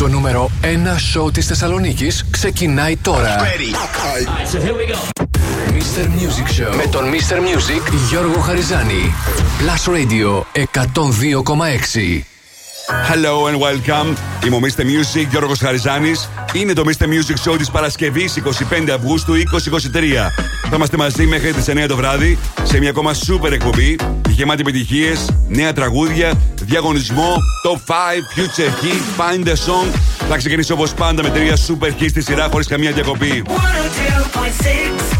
Το νούμερο 1 σοου της Θεσσαλονίκης ξεκινάει τώρα. Ready. so here we go. Mr. Music Show με τον Mr. Music Γιώργο Χαριζάνη. Plus Radio 102,6. Hello and welcome. Είμαι ο Mr. Music Γιώργος Χαριζάνης. Είναι το Mr. Music Show της Παρασκευής 25 Αυγούστου 2023. Θα είμαστε μαζί μέχρι τις 9 το βράδυ σε μια ακόμα super εκπομπή γεμάτη επιτυχίες, νέα τραγούδια, διαγωνισμό, top 5, future hit, find the song. Θα ξεκινήσω όπως πάντα με τρία super hit στη σειρά χωρίς καμία διακοπή. 102.6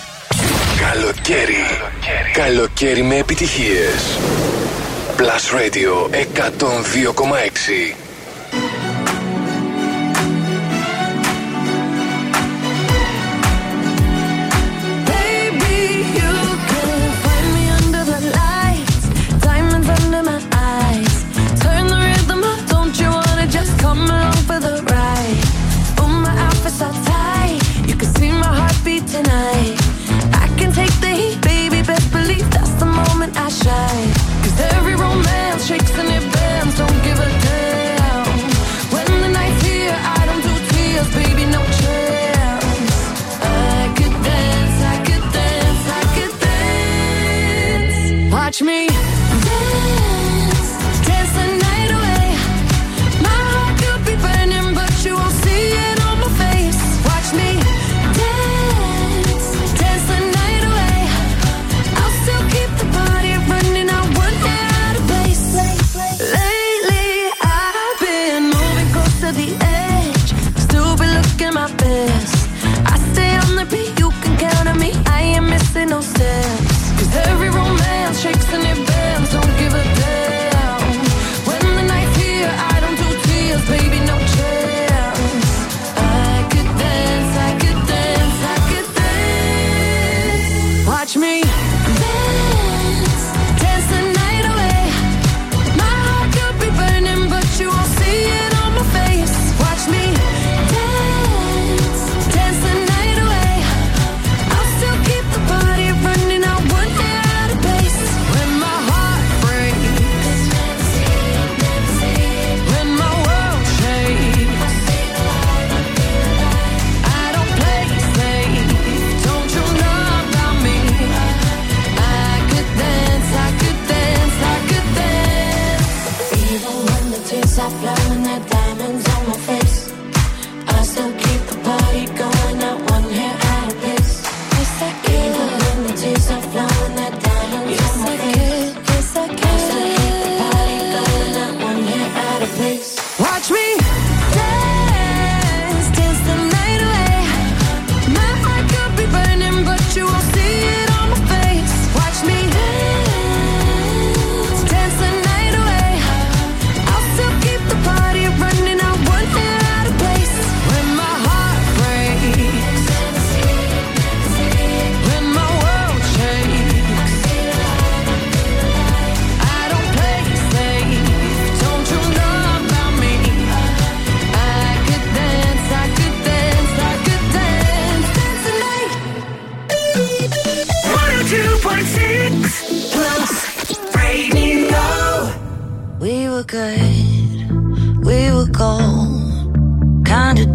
Καλοκαίρι. Καλοκαίρι με επιτυχίες. Plus Radio 102,6 shy Cause every romance shakes and stop loving the diamonds on my face. I still keep the party going.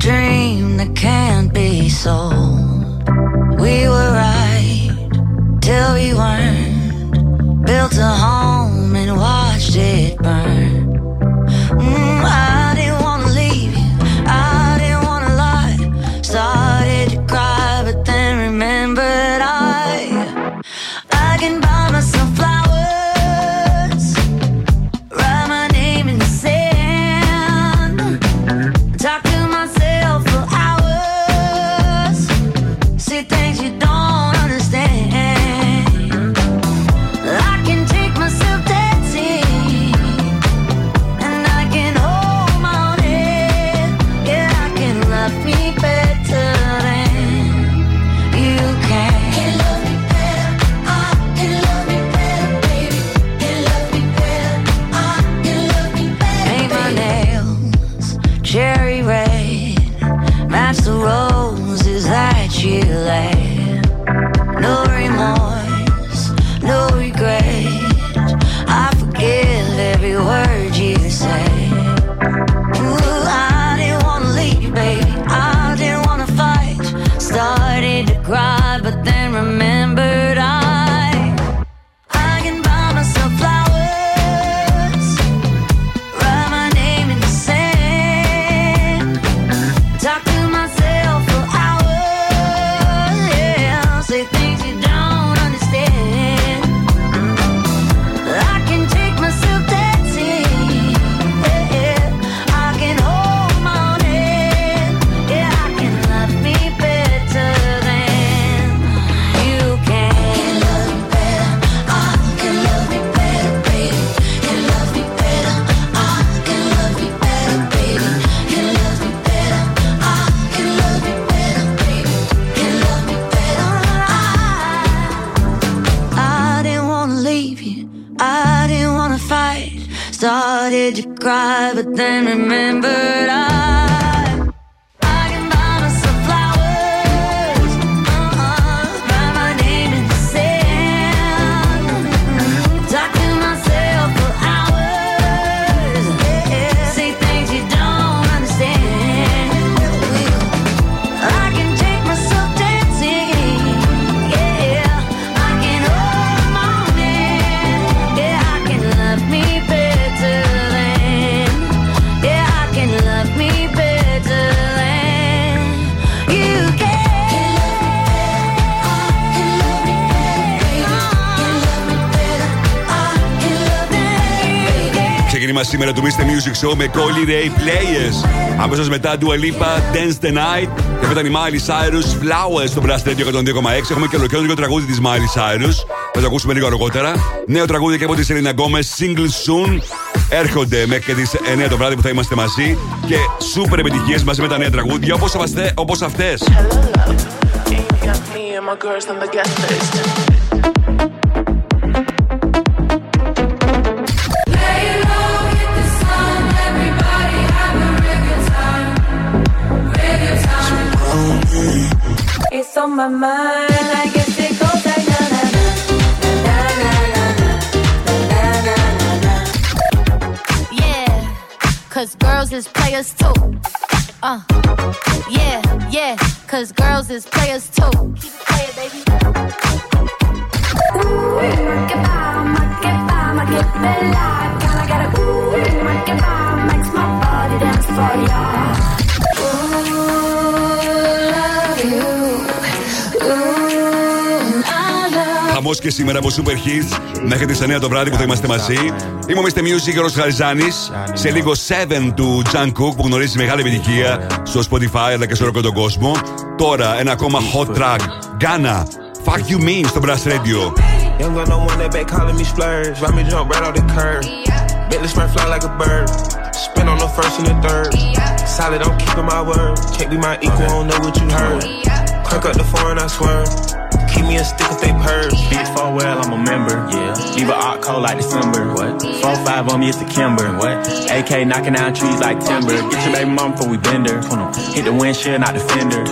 dream that can't Music Show με Colly Ray Players. Αμέσως μετά Dua Lipa, Dance the Night. Και μετά η Miley Cyrus, Flowers στο Blast Radio 102,6. Έχουμε και ολοκληρωτικό τραγούδι της Miley Cyrus. Θα το ακούσουμε λίγο αργότερα. Νέο τραγούδι και από τη Selena Gomez, Single Soon. Έρχονται μέχρι και τις 9 το βράδυ που θα είμαστε μαζί. Και σούπερ επιτυχίες μαζί με τα νέα τραγούδια όπως αυτέ. on I guess na na na na na na na na Yeah, cause girls is players too. Uh, yeah, yeah, cause girls is players χαμό και σήμερα από Super Hits μέχρι τι 9 το βράδυ που θα είμαστε μαζί. Είμαι ο Mr. Music και ο Χαριζάνη. Σε λίγο 7 του Τζαν Cook που γνωρίζει μεγάλη επιτυχία στο Spotify αλλά και σε όλο τον κόσμο. Τώρα ένα ακόμα hot track. Ghana. Fuck you mean στο Brass Radio. Young got no one that back calling me splurge. Ride me jump right off the curb. Bentley spread fly like a bird. Spin on the first and the third. Solid, I'm keeping my word. Can't be my equal, I don't know what you heard. Crank up the foreign, I swear. Keep me a stick if they purge. Bitch, fall well, I'm a member. Yeah. Leave a art cold like December. What? Four five on me, it's the Kimber. What? AK knocking down trees like timber. Get your baby mom before we bend her. Hit the windshield, not the fender.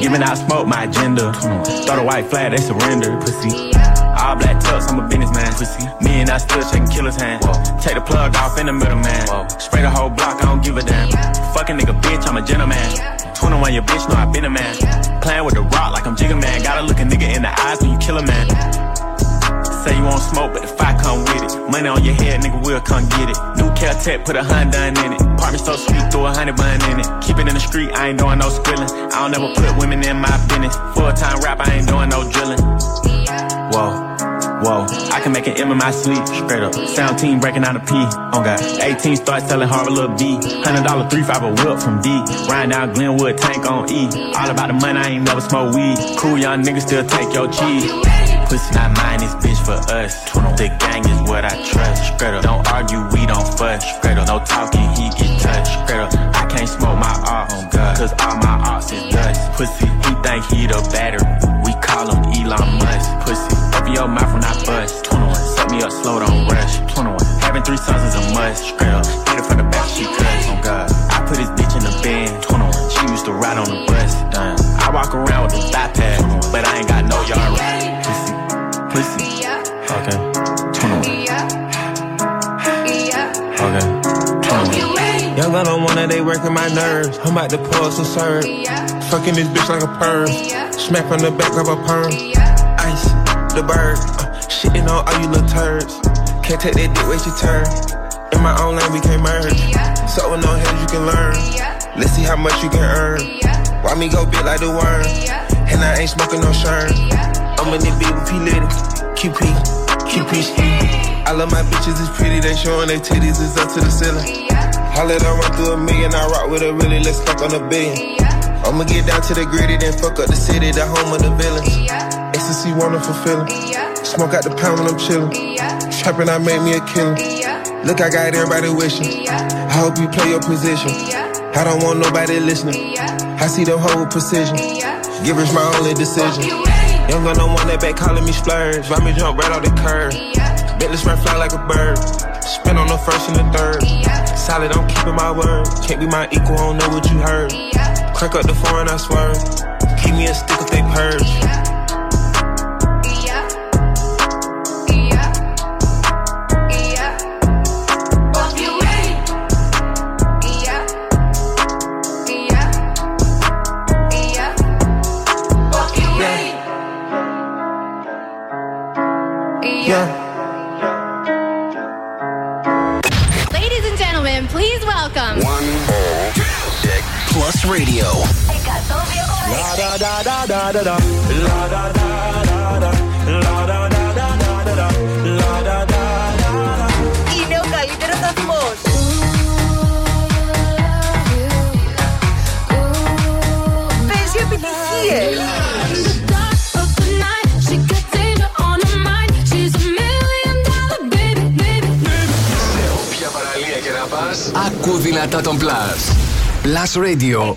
Giving out smoke, my agenda. Throw the white flag, they surrender. Pussy All black tux, I'm a businessman. Pussy. Me and I still shaking killer's hand. Whoa. Take the plug off in the middle, man. Whoa. Spray the whole block, I don't give a damn. Fucking nigga, bitch, I'm a gentleman. 21, your bitch, know I been a man. Playing with the rock like I'm Jigga Man. Gotta look a nigga in the eyes when you kill a man. Say you won't smoke, but the fire come with it. Money on your head, nigga, we'll come get it. New Caltech, put a Honda in it. Apartment so sweet, throw a honey bun in it. Keep it in the street, I ain't doing no spilling. I don't ever put women in my business. Full time rap, I ain't doing no drilling. Whoa. Whoa, I can make an M in my sleep, straight up. Sound team breaking out a P. On God, 18 start selling hard a little B. Hundred dollar three five a whip from D. Riding out Glenwood tank on E. All about the money, I ain't never smoke weed. Cool young niggas still take your cheese. Pussy not mine, this bitch for us. The gang is what I trust. Straight up, don't argue, we don't fuss. Straight up, no talking, he get touched. Straight up, I can't smoke my art on God, cause all my arts is dust. Pussy, he think he the battery. We call him Elon Musk. Pussy, open your mouth when I bust. 21, set me up slow, don't rush. 21, having three sons is a must. Straight up, get it from the back, she cuts. On oh, God, I put this bitch in the bed. 21, she used to ride on the bus. Damn, I walk around with a bypass, but I ain't got no yard right. Pussy, pussy. Okay, 21. Okay. 21. Young gun on one of they working my nerves. I'm about to pull some serve. Fucking this bitch like a perm. Smack on the back of a perm. The bird. Uh, shitting on all you little turds. Can't take that dick, wait your turn. In my own lane, we can't merge. So with no hands, you can learn. Let's see how much you can earn. Why me go big like the worm? And I ain't smoking no shirt. I'm in the beat with P Litty. QP, QP. I love my bitches, it's pretty. They showing their titties, it's up to the ceiling. I let her run through a million, I rock with a really, let's fuck on a billion. I'ma get down to the gritty, then fuck up the city, the home of the villains. Ecstasy, wonderful feeling. Smoke out the pound when I'm chillin'. Trapping, I make me a killer. Look, I got everybody wishing. I hope you play your position. I don't want nobody listening. I see the whole precision. Give us my only decision. Young gun don't want that back calling me splurge. Ride me jump right off the curb. Bentley spread fly like a bird. Spin on the first and the third. Solid, I'm keeping my word. Can't be my equal, I don't know what you heard. Crack up the foreign, I swear. Keep me a stick if they purge. Yeah. Ladies and gentlemen, please welcome. Plus Radio. Είναι ο καλύτερος σταθμός. Παίζει επιτυχίες. πας, ακού δυνατά τον Plus. Plus Radio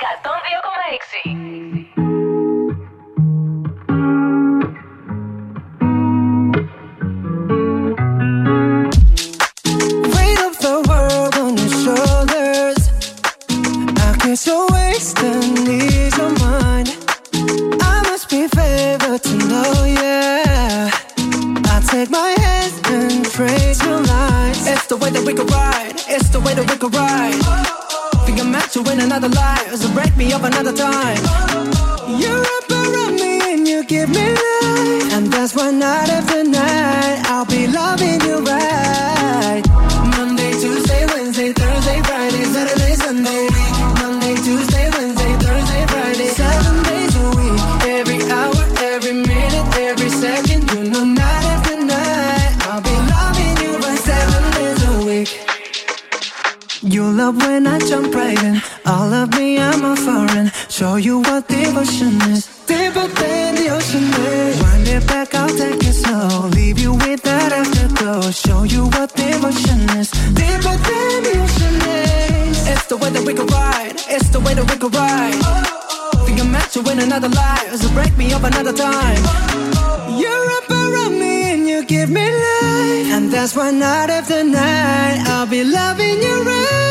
Another life, so break me up another time. You're up around me and you give me life, and that's why night after night I'll be loving you right. Monday, Tuesday, Wednesday, Thursday, Friday, Saturday, Sunday. Monday, Tuesday, Wednesday, Thursday, Friday, seven days a week. Every hour, every minute, every second, you night after night I'll be loving you right seven days a week. You love when I jump right in. Foreign. Show you what devotion is. Deeper than the ocean is. Wind it back, I'll take it slow. Leave you with that afterglow. Show you what devotion is. Deeper than the ocean is. It's the way that we could ride. It's the way that we could ride. Oh. Think I'm meant to win another life, so break me up another time. oh, You're up around me and you give me life, and that's why night after night I'll be loving you right.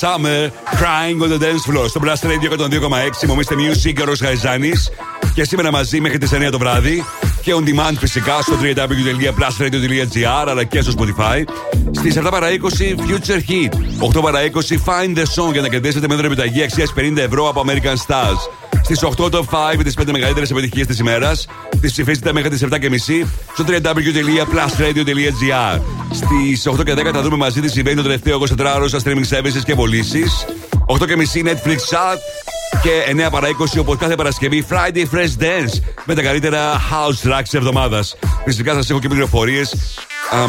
Summer, Crying on the Dance Floor. Στο Blast Radio 102,6. Μομίστε Music και ο Ρος Γαϊζάνης. Και σήμερα μαζί μέχρι τις 9 το βράδυ. Και on demand φυσικά στο www.plusradio.gr αλλά και στο Spotify. Στις 7 παρα 20 Future Hit. 8 παρα 20 Find the Song για να κερδίσετε με επιταγή αξίας 50 ευρώ από American Stars. Στις 8 το 5 τις 5 μεγαλύτερες επιτυχίες της ημέρας. Τις ψηφίζετε μέχρι τις 7.30 στο www.plusradio.gr. Στις 8 και 10 θα δούμε μαζί τι συμβαίνει το τελευταίο 24ωρο στα streaming services και πωλήσεις. 8 και μισή Netflix Chat και 9 παρα 20 όπως κάθε Παρασκευή Friday Fresh Dance με τα καλύτερα house tracks της εβδομάδας. Φυσικά σας έχω και πληροφορίες,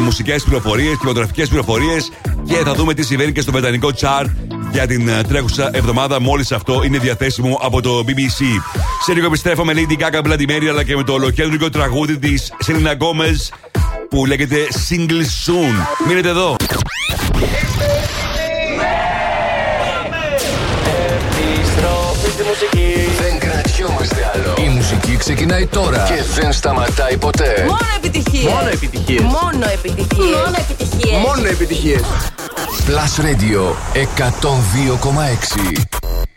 μουσικές πληροφορίες, κινηματογραφικές πληροφορίες και θα δούμε τι συμβαίνει και στο βρετανικό chart για την ε, τρέχουσα εβδομάδα. Μόλις αυτό είναι διαθέσιμο από το BBC. Σε λίγο επιστρέφω με Lady Gaga αλλά και με το ολοκαίνουριο τραγούδι της Σελίνα Γκόμεζ που λέγεται Single Soon. Μείνετε εδώ. Επιστροφή στη μουσική. Δεν κρατιόμαστε άλλο. Η μουσική ξεκινάει τώρα και δεν σταματάει ποτέ. Μόνο επιτυχίες. Μόνο επιτυχίες. Μόνο επιτυχίες. Μόνο επιτυχίες. Μόνο επιτυχίες. Plus Radio 102,6.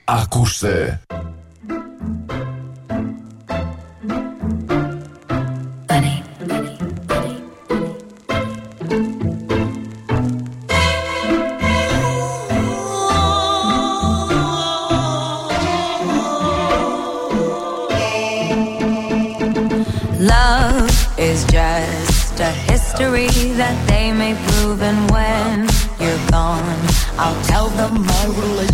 Ακούστε. Love is just a history that they may prove, and when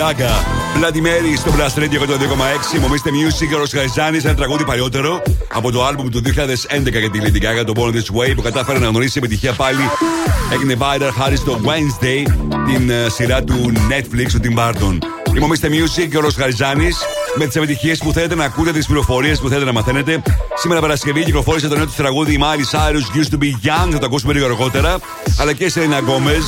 Gaga. Bloody Mary στο Blast Radio 102,6. Μομίστε Music, ο Ροσχαριζάνη, ένα τραγούδι παλιότερο από το album του 2011 για τη Lady Gaga, το Born This Way, που κατάφερε να γνωρίσει επιτυχία πάλι. Έγινε viral χάρη στο Wednesday, την ε, σειρά του Netflix του Tim Burton. Η Μομίστε Music και ο Ροσχαριζάνη με τις επιτυχίες που θέλετε να ακούτε, τις πληροφορίες που θέλετε να μαθαίνετε. Σήμερα Παρασκευή κυκλοφόρησε το νέο του τραγούδι Miley Cyrus Used to be Young, θα το ακούσουμε λίγο αργότερα. Αλλά και σε Selena Gomez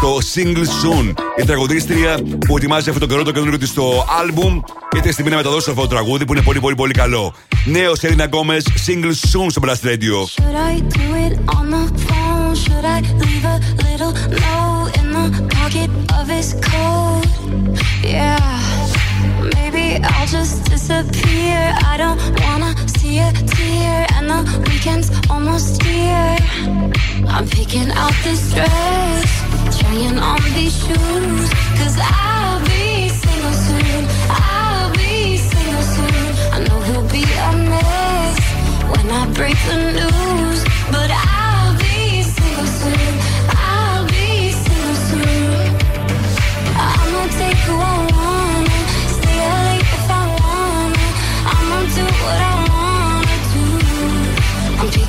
το Single Soon. Η τραγουδίστρια που ετοιμάζει αυτό το καιρό το καινούριο της στο album. Είτε στιγμή να μεταδώσω αυτό το τραγούδι που είναι πολύ πολύ πολύ καλό. Νέος Σέλινα Γκόμες, Single Soon στο Blast Radio. And the weekend's almost here. I'm picking out this dress, trying on these shoes. Cause I'll be single soon. I'll be single soon. I know he'll be a mess when I break the news.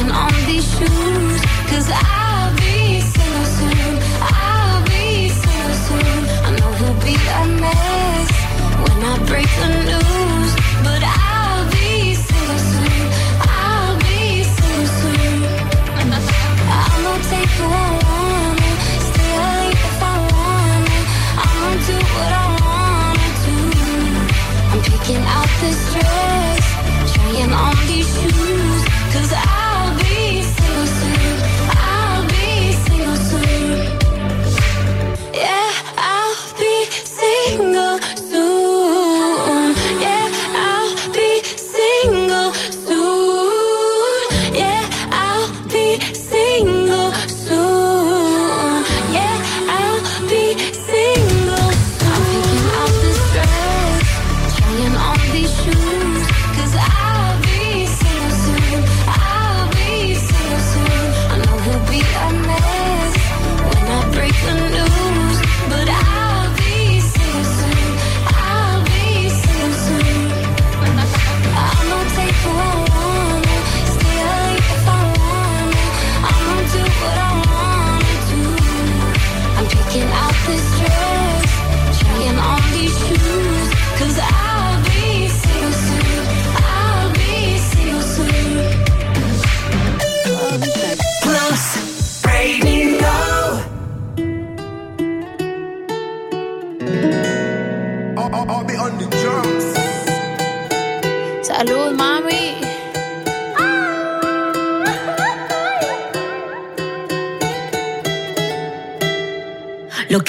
on these I'll be single soon. I'll be single soon. I know he'll be a mess when I break the news. But I'll be single soon. I'll be single soon. I'ma take who I wanna, stay late if I wanna. I'ma do what I wanna do. I'm picking out this dress, trying on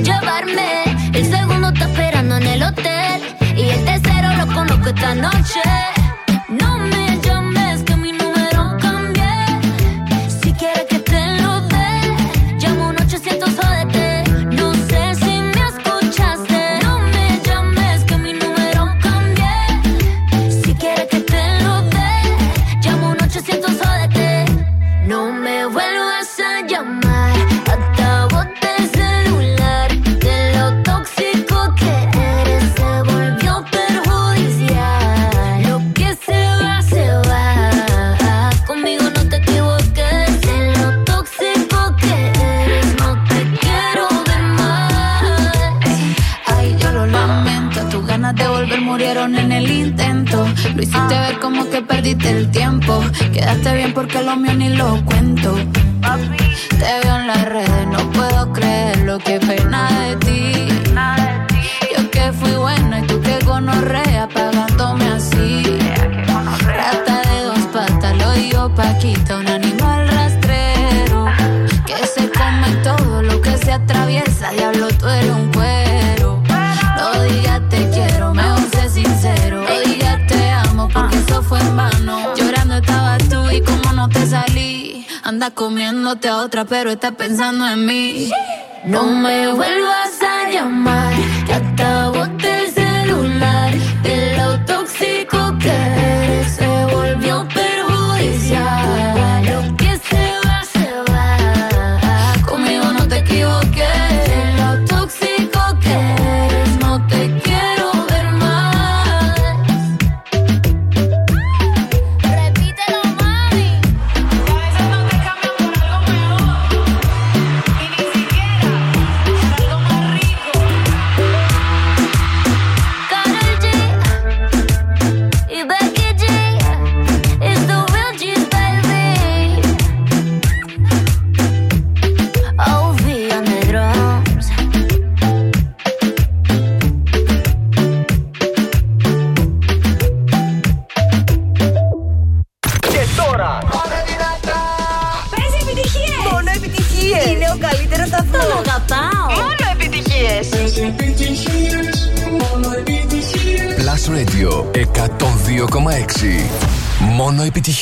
Georgia. Pero estás pensando en mí. No me vuelvas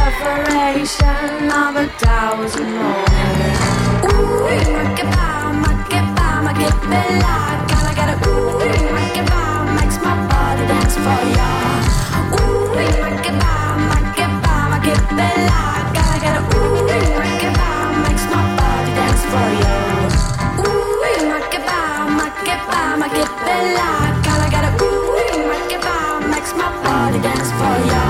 separation of a thousand homes. Ooh, make it by, make it by, make it me like. Gotta get a ooh, make it by, makes my body dance for ya. Ooh, make it by, make it by, make it me like. Gotta ooh, makes my body dance for ya. Ooh, get a ooh, make it makes my body dance for ya.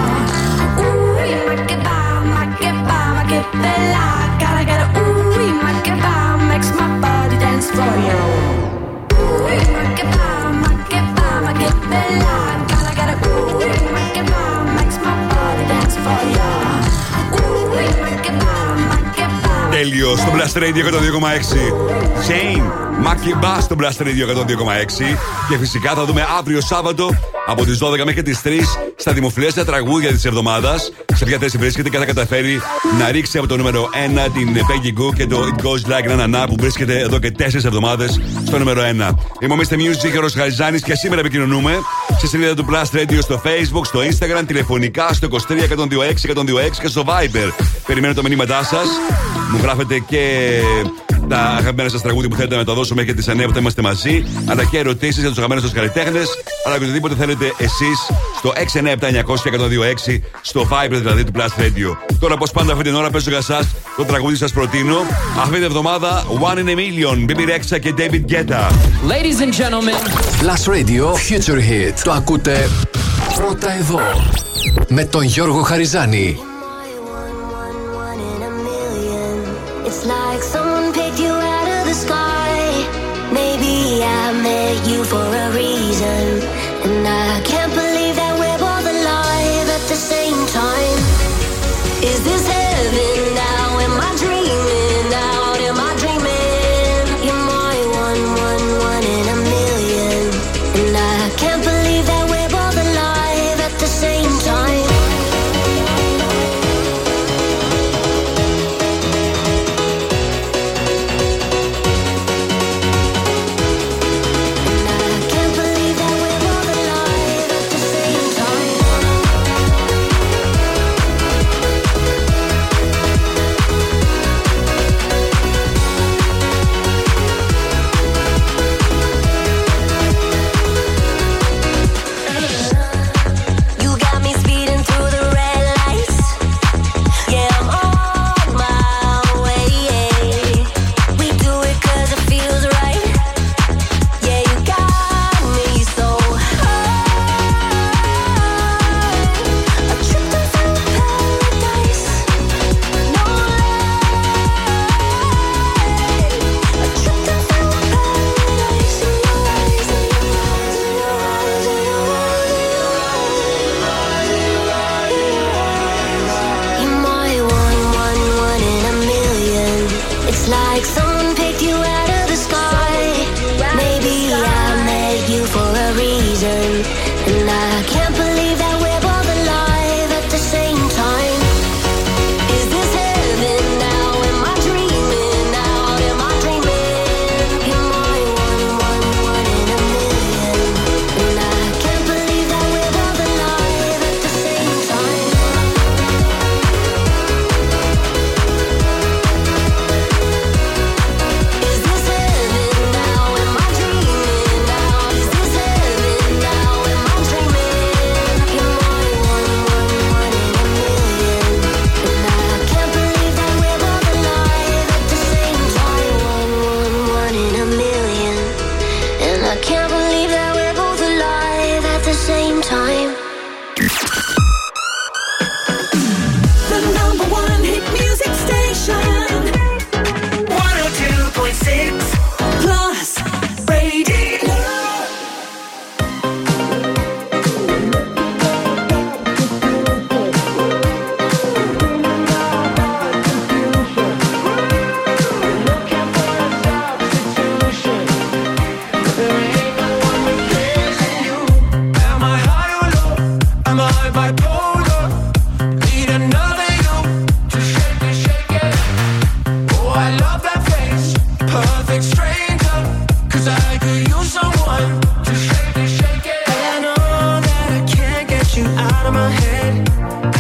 Τέλειο στο Blast Radio 102,6. Shane, Μάκη Μπά στο Blast Radio 102,6. Και φυσικά θα δούμε αύριο Σάββατο από τις 12 μέχρι τις 3 στα δημοφιλέστερα τραγούδια της εβδομάδας. Σε ποια θέση βρίσκεται και θα καταφέρει να ρίξει από το νούμερο 1 την Peggy Goo και το It Goes Like Na Na Na που βρίσκεται εδώ και 4 εβδομάδες στο νούμερο 1. Είμαι ο Mr. Music, ο Ροσχαριζάνη και σήμερα επικοινωνούμε στη σελίδα του Blast Radio στο Facebook, στο Instagram, τηλεφωνικά στο 23 126 126 και στο Viber. Περιμένω τα μηνύματά σας. Μου γράφετε και τα αγαπημένα σας τραγούδια που θέλετε να μεταδώσω μέχρι τις 9 που θα είμαστε μαζί, αλλά και ερωτήσεις για τους αγαπημένους σας καλλιτέχνες, αλλά και οτιδήποτε θέλετε εσείς στο 697-900-1026, στο Viber δηλαδή του Blast Radio. Τώρα, πώ πάντα αυτή την ώρα παίζω για εσά το τραγούδι σας προτείνω. Αυτή την εβδομάδα One in a Million, Baby Rexha και David Guetta. Ladies and gentlemen, Plus Radio Future Hit. Το ακούτε πρώτα εδώ. Με τον Γιώργο Χαριζάνη. It's like someone picked you out of the sky. Maybe head.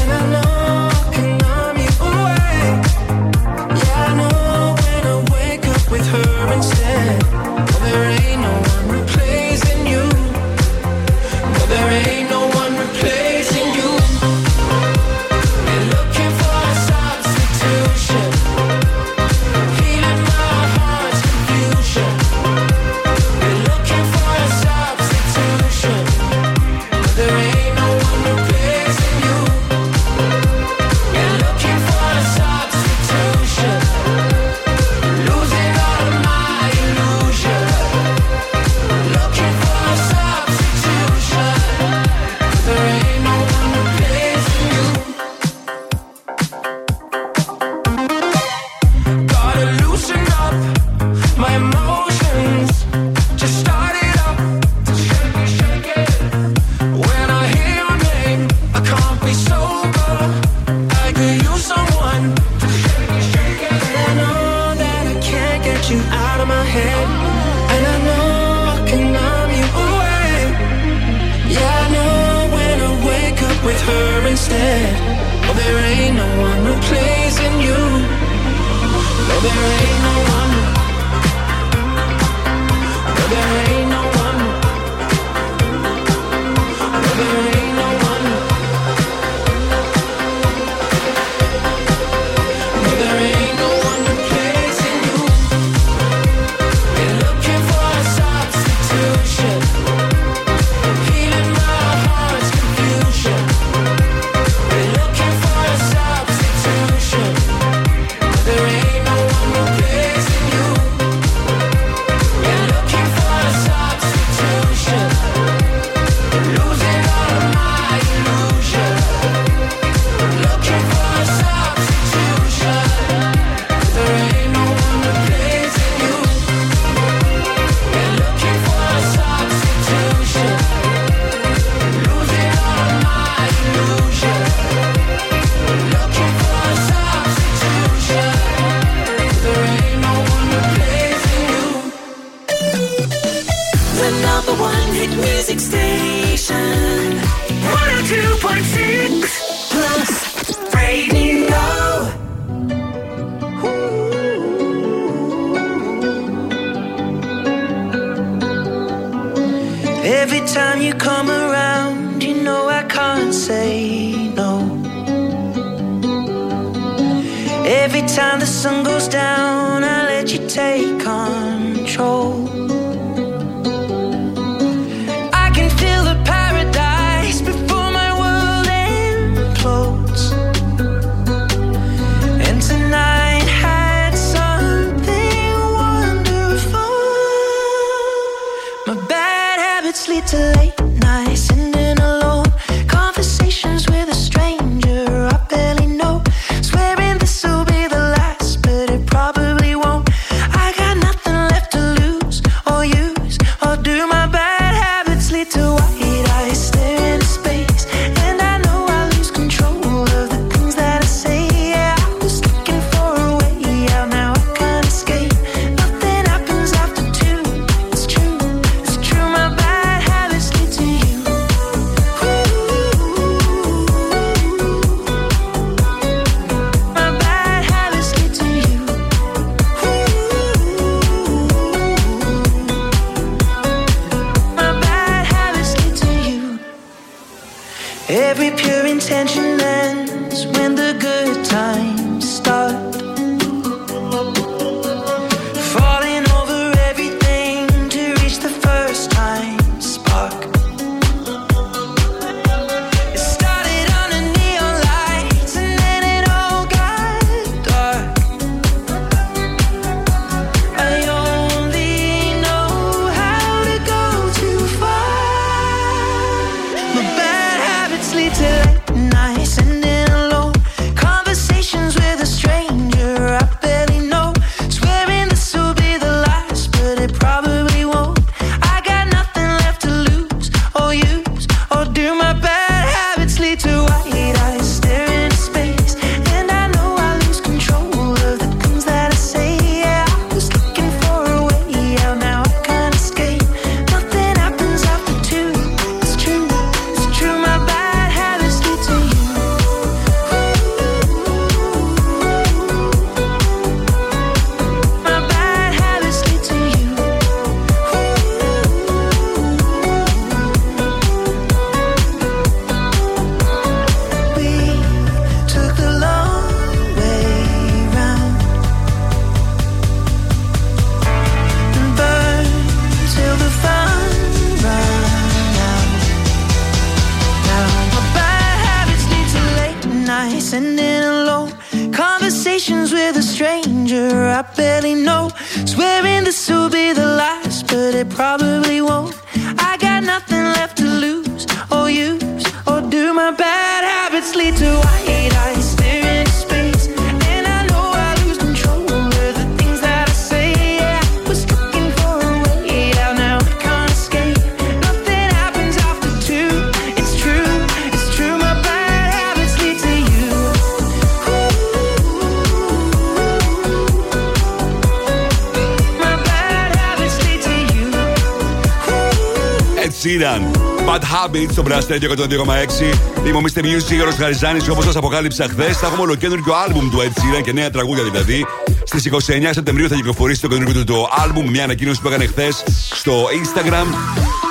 Bad Habits στο Blast Radio 102,6. Είμαι ο Mr. Music, Γιώργος Χαριζάνης. Όπως σας αποκάλυψα χθες, θα έχουμε ολοκέντρο άλμπουμ του Ed Sheeran και νέα τραγούδια δηλαδή. Στις 29 Σεπτεμβρίου θα κυκλοφορήσει το καινούργιο του το άλμπουμ. Μια ανακοίνωση που έκανε χθες στο Instagram.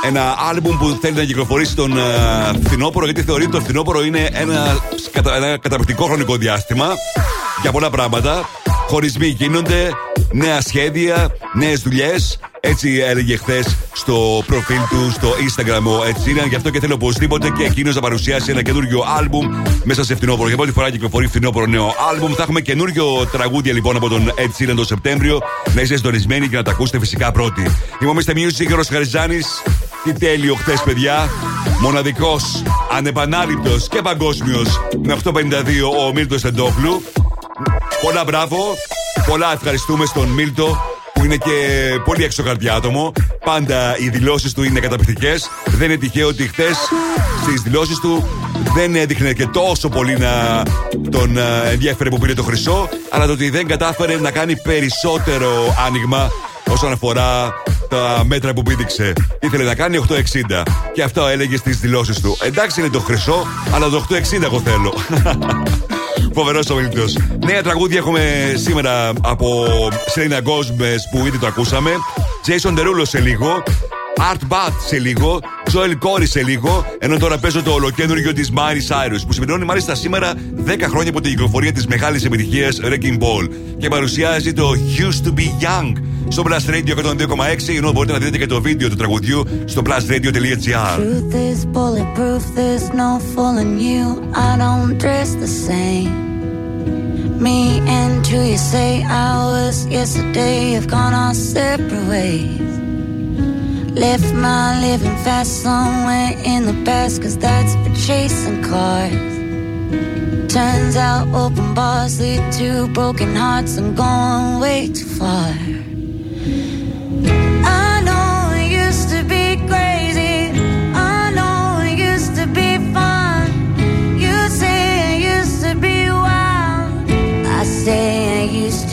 Ένα άλμπουμ που θέλει να κυκλοφορήσει τον ε, φθινόπωρο, γιατί θεωρεί ότι το φθινόπωρο είναι ένα, κατα- ένα καταπληκτικό χρονικό διάστημα για πολλά πράγματα. Χωρισμοί γίνονται, νέα σχέδια, νέες δουλειές. Έτσι έλεγε χθες στο προφίλ του στο Instagram ο Ed Sheeran. Γι' αυτό και θέλω οπωσδήποτε και εκείνος να παρουσιάσει ένα καινούριο άλμπουμ μέσα σε φθινόπωρο. Για πρώτη φορά κυκλοφορεί φθινόπωρο νέο άλμπουμ. Θα έχουμε καινούριο τραγούδια λοιπόν από τον Ed Sheeran το Σεπτέμβριο. Να είστε συντονισμένοι και να τα ακούσετε φυσικά πρώτοι. Είμαι ο Mr. Music, Γιώργος Χαριζάνης. Τι τέλειο χθες, παιδιά. Μοναδικός, ανεπανάληπτος και παγκόσμιος με 852 ο Μίλτο Εντόπλου. Πολλά μπράβο. Πολλά ευχαριστούμε στον Μίλτο που είναι και πολύ εξωκαρδιά άτομο. Πάντα οι δηλώσεις του είναι καταπληκτικές. Δεν είναι τυχαίο ότι χθες στις δηλώσεις του δεν έδειχνε και τόσο πολύ να τον ε, ενδιαφέρε που πήρε το χρυσό, αλλά το ότι δεν κατάφερε να κάνει περισσότερο άνοιγμα όσον αφορά τα μέτρα που πήδηξε. Ήθελε να κάνει 8,60. Και αυτό έλεγε στις δηλώσεις του. Εντάξει είναι το χρυσό, αλλά το 8,60 εγώ θέλω. Φοβερός ο Νέα τραγούδια έχουμε σήμερα από Selena Gomez που ήδη το ακούσαμε. Jason Derulo σε λίγο. Art Bath σε λίγο. Joel Corey σε λίγο. Ενώ τώρα παίζω το ολοκένουργιο της Miley Cyrus που συμπληρώνει μάλιστα σήμερα 10 χρόνια από την κυκλοφορία της μεγάλης επιτυχίας Wrecking Ball και παρουσιάζει το Used to be Young στο Blast Radio 102,6 ενώ μπορείτε να δείτε και το βίντεο του τραγουδιού στο blastradio.gr. Truth is bulletproof, there's no fooling you. I don't dress the same. Me and who you say I was yesterday have gone our separate ways. Left my living fast somewhere in the past, cause that's for chasing cars. Turns out open bars lead to broken hearts. I'm going way too far.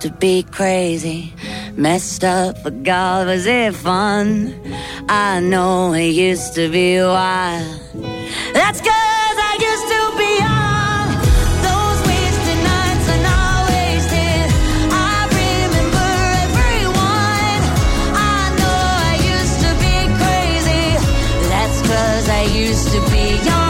to be crazy, messed up, but God, was it fun? I know it used to be wild. That's cause I used to be all. Those wasted nights and all wasted. I remember everyone. I know I used to be crazy. That's cause I used to be young.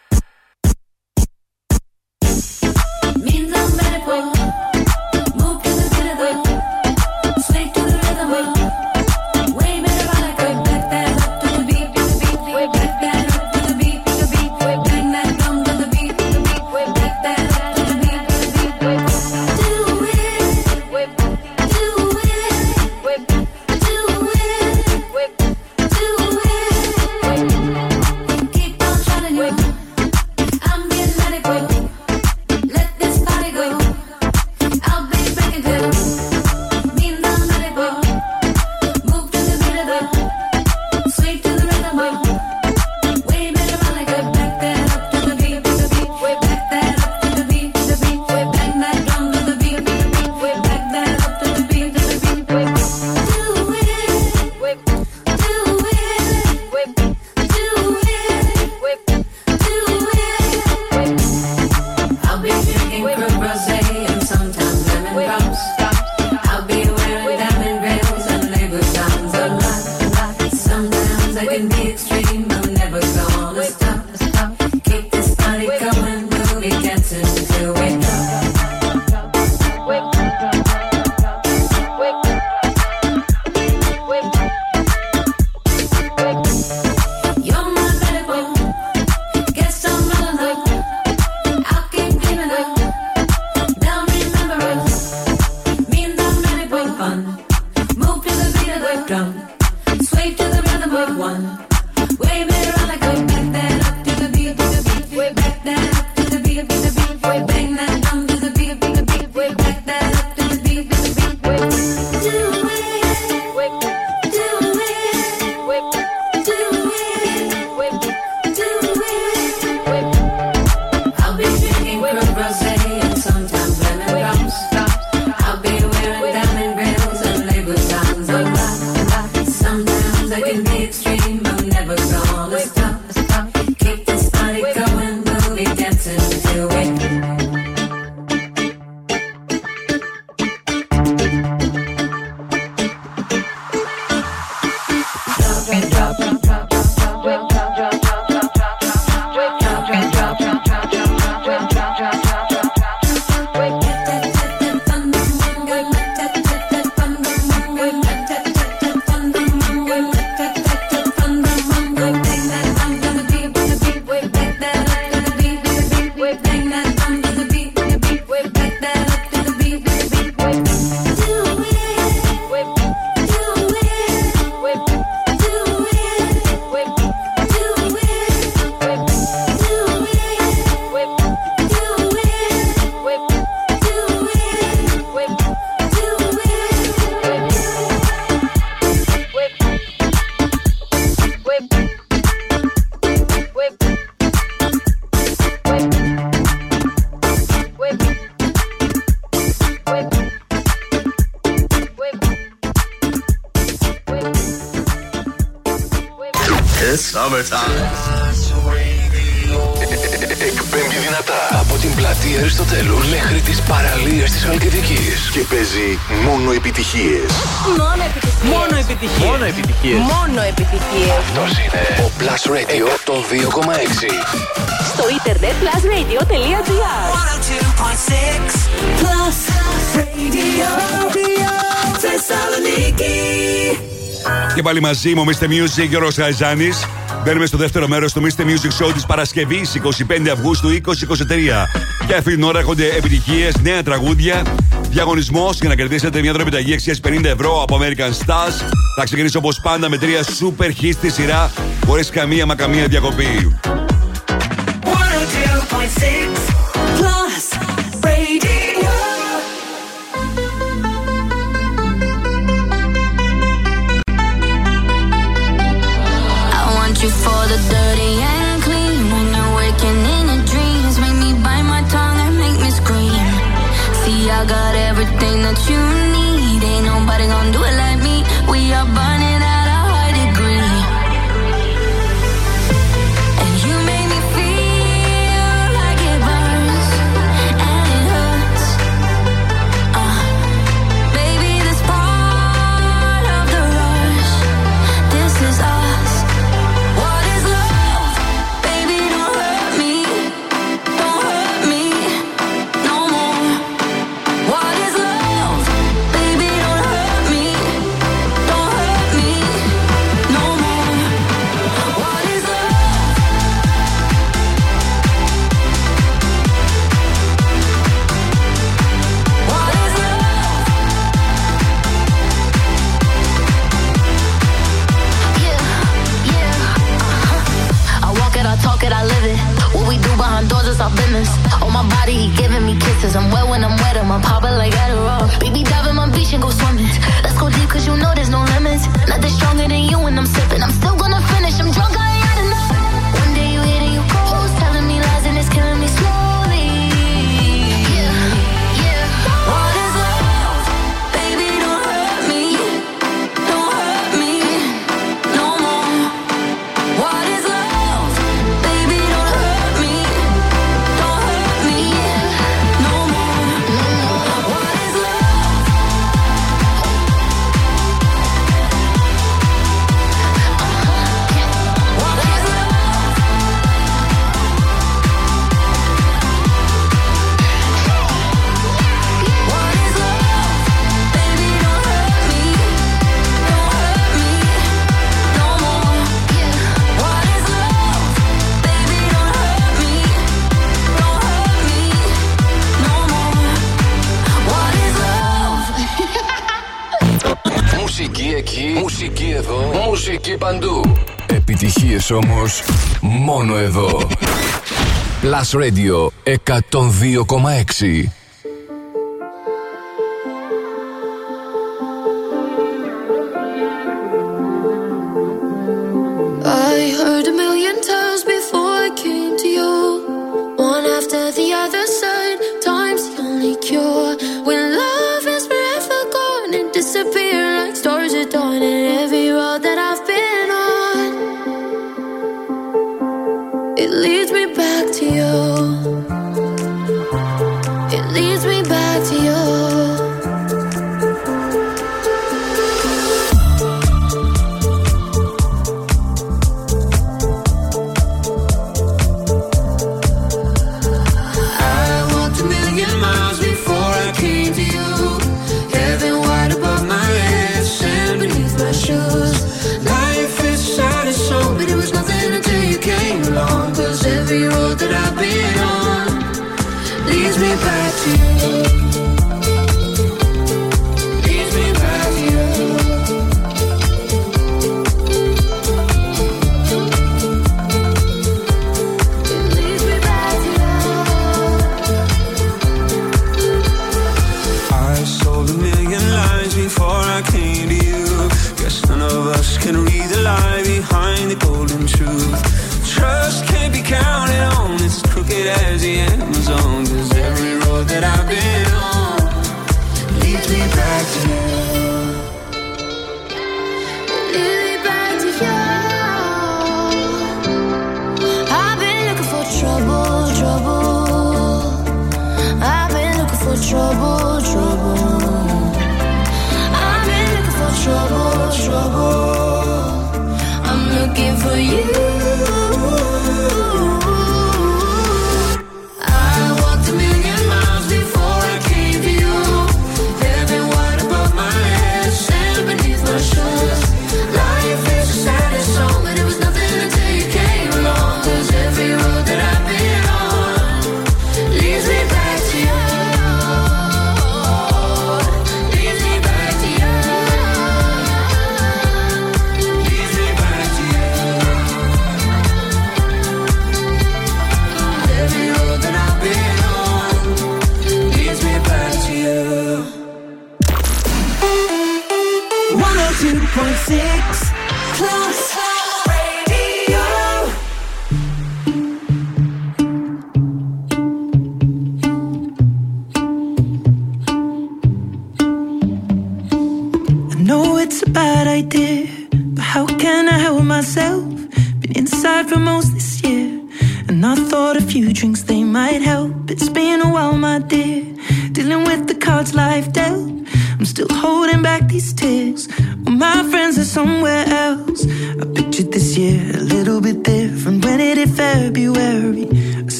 Και πάλι μαζί μου, Mr. Music, Γιώργος Γαϊζάνης. Μπαίνουμε στο δεύτερο μέρος του Mr. Music Show της Παρασκευής 25 Αυγούστου 2023. Για αυτήν την ώρα έχονται επιτυχίες, νέα τραγούδια, διαγωνισμός για να κερδίσετε μια τροπιταγή αξίας 50 ευρώ από American Stars. Θα ξεκινήσω όπως πάντα με τρία super hits στη σειρά, χωρίς καμία μα καμία διακοπή. six. Plus Radio 102,6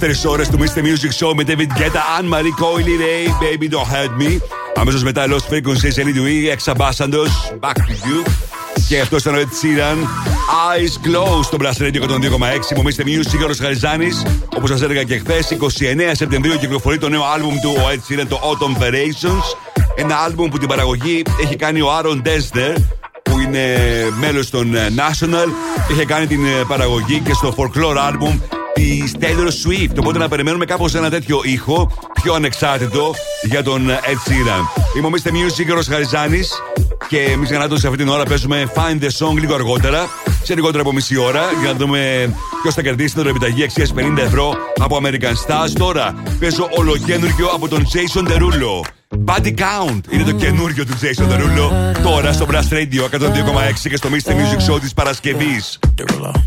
δεύτερη ώρα του Mr. Music Show με David Guetta, Anne Marie Coily, Ray, Baby Don't Hurt Me. Αμέσω μετά Lost Frequencies, Elite We, Ex Ambassadors, Back to You. Και αυτό ήταν ο Ed Sheeran, Eyes Closed στο Blast Radio 102,6. Μου Mr. Music, ο Χαριζάνη. Όπω σα έλεγα και χθε, 29 Σεπτεμβρίου κυκλοφορεί το νέο άλμπουμ του ο Ed Sheeran, το Autumn Variations. Ένα άλμπουμ που την παραγωγή έχει κάνει ο Aaron Dessner, που είναι μέλος των ε, National. Είχε κάνει την ε, παραγωγή και στο Folklore Album τη Taylor Swift. Οπότε να περιμένουμε κάπως ένα τέτοιο ήχο πιο ανεξάρτητο για τον ε, Ed Sheeran. Είμαι ο Mr. Music, ο Χαριζάνης. Και εμεί για να το σε αυτή την ώρα παίζουμε Find the Song λίγο αργότερα, σε λιγότερο από μισή ώρα, για να δούμε ποιος θα κερδίσει την επιταγή αξίας 50 ευρώ από American Stars. Τώρα παίζω ολοκένουργιο από τον Jason Derulo. Body Count είναι το καινούριο του Jason Derulo. Τώρα στο Blast Radio 102,6 και στο Mr. Music Show της Παρασκευής. I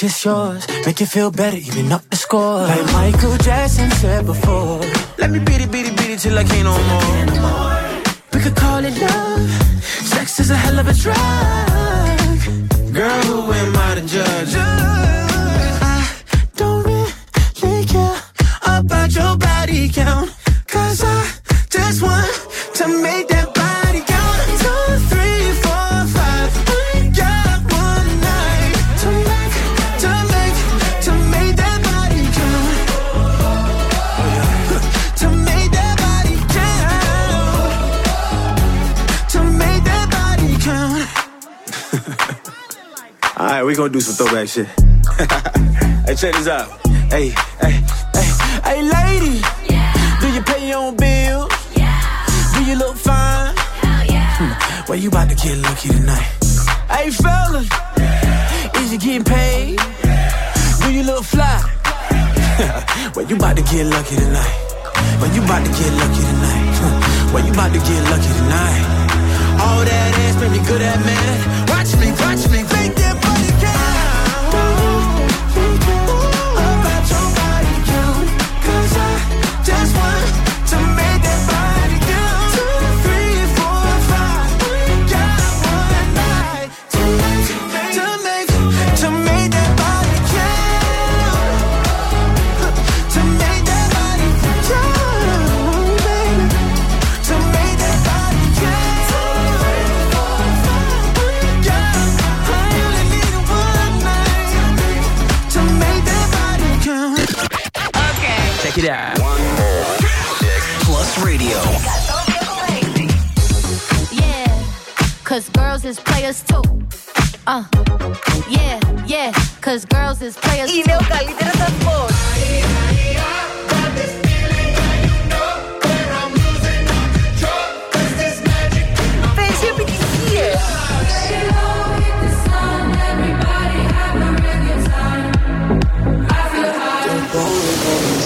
friend, I kiss yours. Make you feel better, even up the score. Like Michael Jackson said before. Let me beat it, beat it, beat it till I can't no more. We could call it love. Sex is a hell of a drug. Girl, who am I to judge? Gonna do some throwback shit. hey, check this out. Hey, hey, hey, hey, lady. Do you pay your own bills? Yeah. Do you look fine? Hell Hmm, Well, you about to get lucky tonight. Hey, fellas, is you getting paid? Yeah. Do you look fly? Yeah. well, you about to get lucky tonight. Well, you about to get lucky tonight. well, you about to get lucky tonight. All that ass made me good at man. Watch me, watch me, make that Είναι ο καλύτερο αθμό. Παίζει επιτυχίε.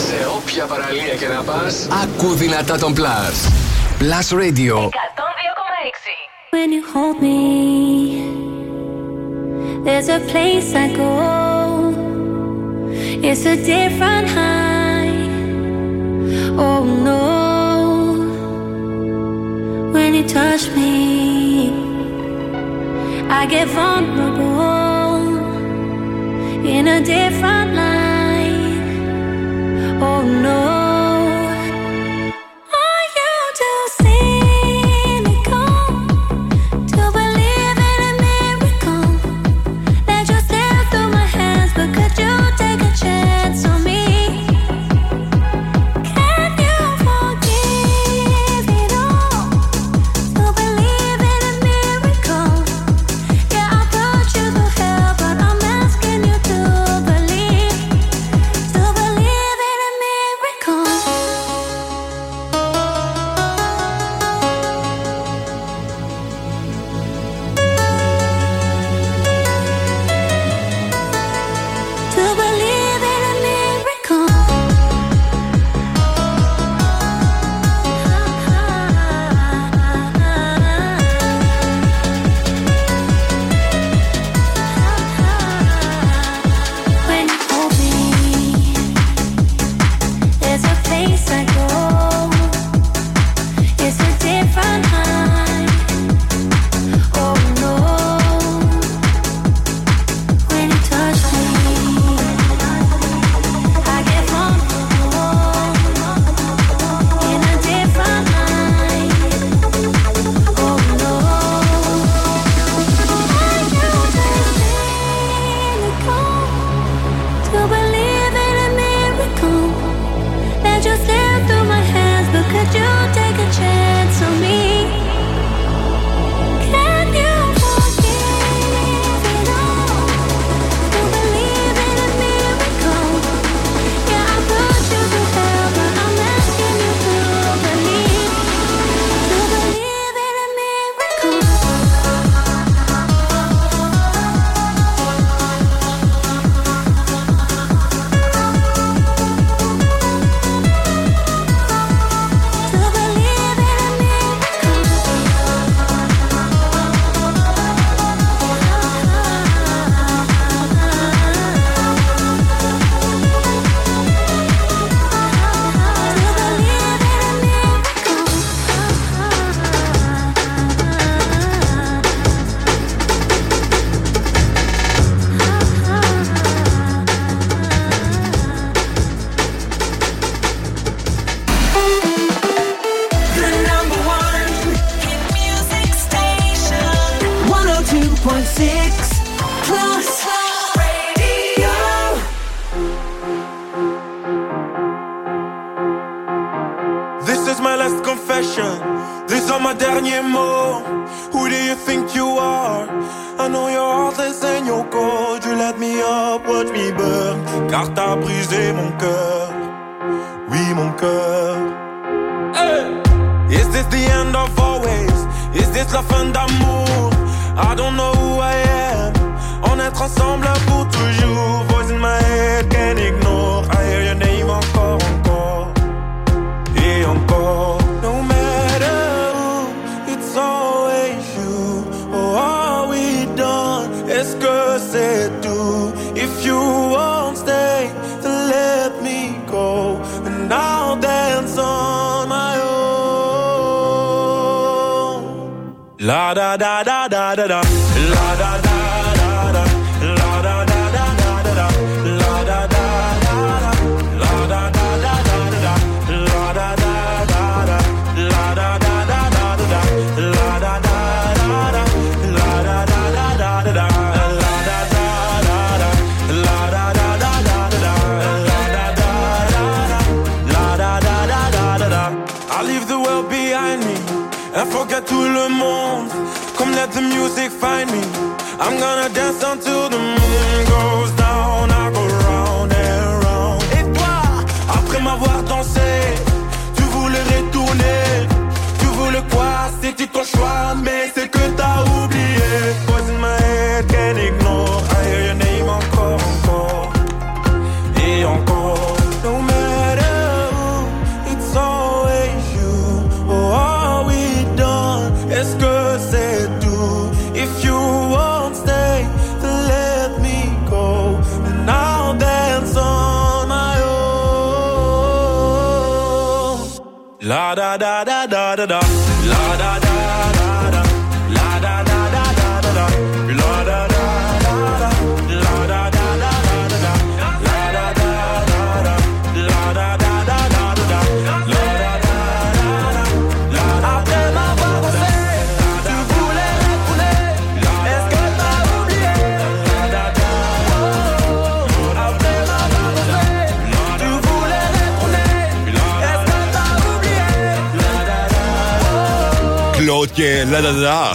Σε όποια παραλία και να πας Ακού δυνατά τον Plus Plus Radio 102,6 When you There's a place I go It's a different high. Oh no, when you touch me, I get vulnerable in a different light.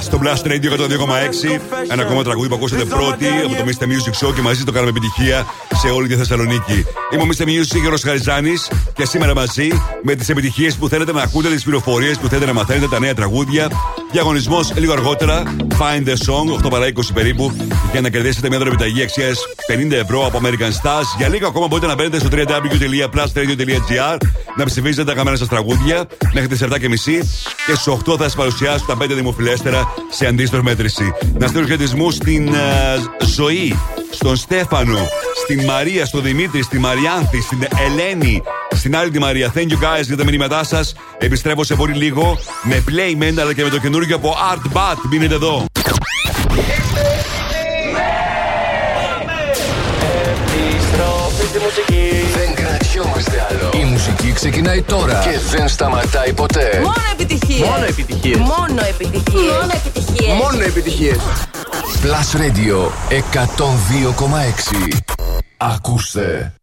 Στο Blast Radio 102,6. Ένα ακόμα τραγούδι που ακούσατε πρώτη από το Mr. Music Show και μαζί το κάναμε επιτυχία σε όλη τη Θεσσαλονίκη. Είμαι ο Mr. Music Γιώργος Χαριζάνης και σήμερα μαζί με τις επιτυχίες που θέλετε να ακούτε, τις πληροφορίες που θέλετε να μαθαίνετε, τα νέα τραγούδια. Διαγωνισμός λίγο αργότερα. Find the song, 8 παρά 20 περίπου, για να κερδίσετε μια δωρεπιταγή αξίας 50 ευρώ από American Stars. Για λίγο ακόμα μπορείτε να μπαίνετε στο www.plusradio.gr να ψηφίζετε τα καμένα σας τραγούδια μέχρι τις 7.30 και στους 8 θα σας παρουσιάσω τα 5 δημοφιλέστερα σε αντίστοιχη μέτρηση. Να στείλω χαιρετισμούς στην ε, Ζωή, στον Στέφανο, στην Μαρία, στον Δημήτρη, στη Μαριάνθη, στην Ελένη, στην άλλη τη Μαρία. Thank you guys για τα μηνύματά σας. Επιστρέφω σε πολύ λίγο με Playmen αλλά και με το καινούργιο από Art Bat. Μείνετε εδώ. Ξεκινάει τώρα και δεν σταματάει ποτέ. Μόνο επιτυχίες. Μόνο επιτυχίες. Μόνο επιτυχίες. Μόνο επιτυχίες. Μόνο επιτυχίες. Plus Radio 102,6. Ακούστε.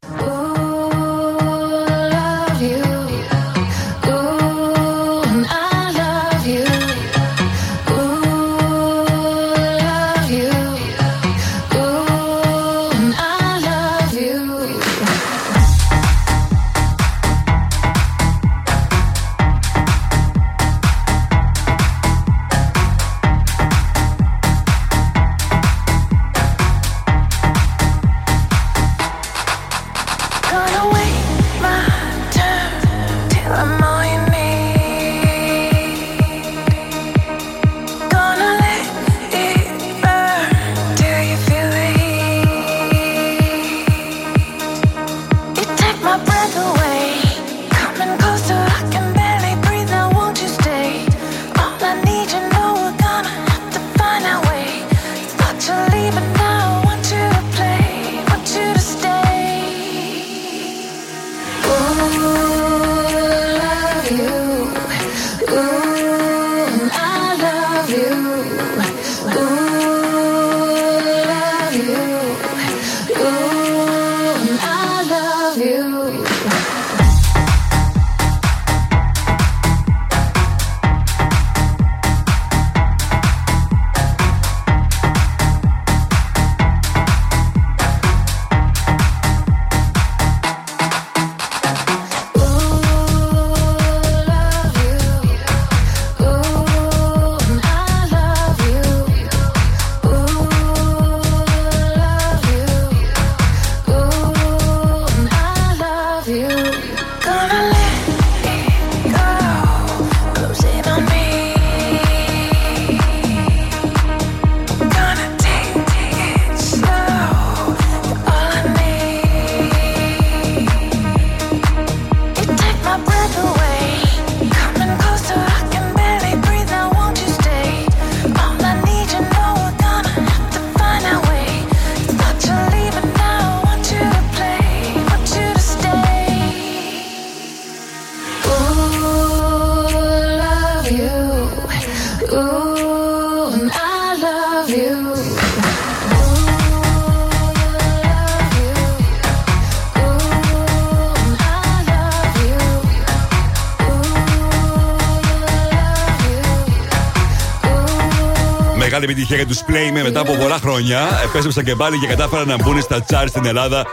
Μεγάλη επιτυχία για του Playmen μετά από πολλά χρόνια. Επέστρεψαν και πάλι και κατάφεραν να μπουν στα charts στην Ελλάδα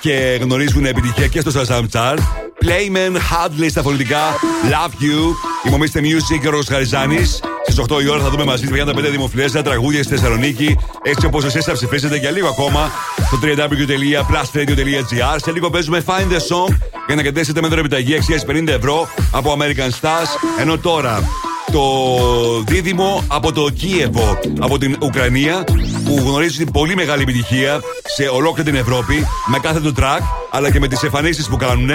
και γνωρίζουν επιτυχία και στο Shazam Chart. Playmen, Hadley στα φωνητικά, Love You. Ημομίστε Music και ο Ρος Χαριζάνης. Στις 8 η ώρα θα δούμε μαζί 35 δημοφιλέστερα τραγούδια στη Θεσσαλονίκη. Έτσι όπως εσείς θα ψηφίσετε για λίγο ακόμα στο www.plusradio.gr. Σε λίγο παίζουμε Find the Song για να κερδίσετε με δωρεπιταγή αξίας 50 ευρώ από American Stars. Ενώ τώρα το δίδυμο από το Κίεβο, από την Ουκρανία, που γνωρίζει πολύ μεγάλη επιτυχία σε ολόκληρη την Ευρώπη, με κάθε του τρακ αλλά και με τις εμφανίσεις που κάνουν.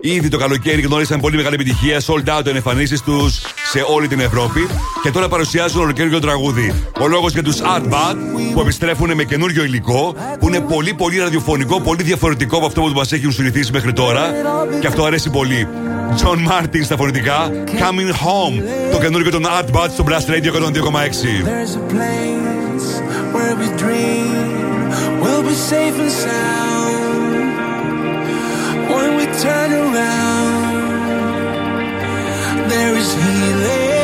Ήδη το καλοκαίρι γνώρισαν πολύ μεγάλη επιτυχία, sold out εμφανίσεις τους σε όλη την Ευρώπη. Και τώρα παρουσιάζουν ολοκαίριο τραγούδι. Ο λόγος για τους Adbat που επιστρέφουν με καινούριο υλικό, που είναι πολύ πολύ ραδιοφωνικό, πολύ διαφορετικό από αυτό που μας έχουν συνηθίσει μέχρι τώρα. Και αυτό αρέσει πολύ. John Martin στα φωνητικά. Coming Home, το καινούργιο των Art Bats στο Blast Radio 102,6. Turn around, there is healing.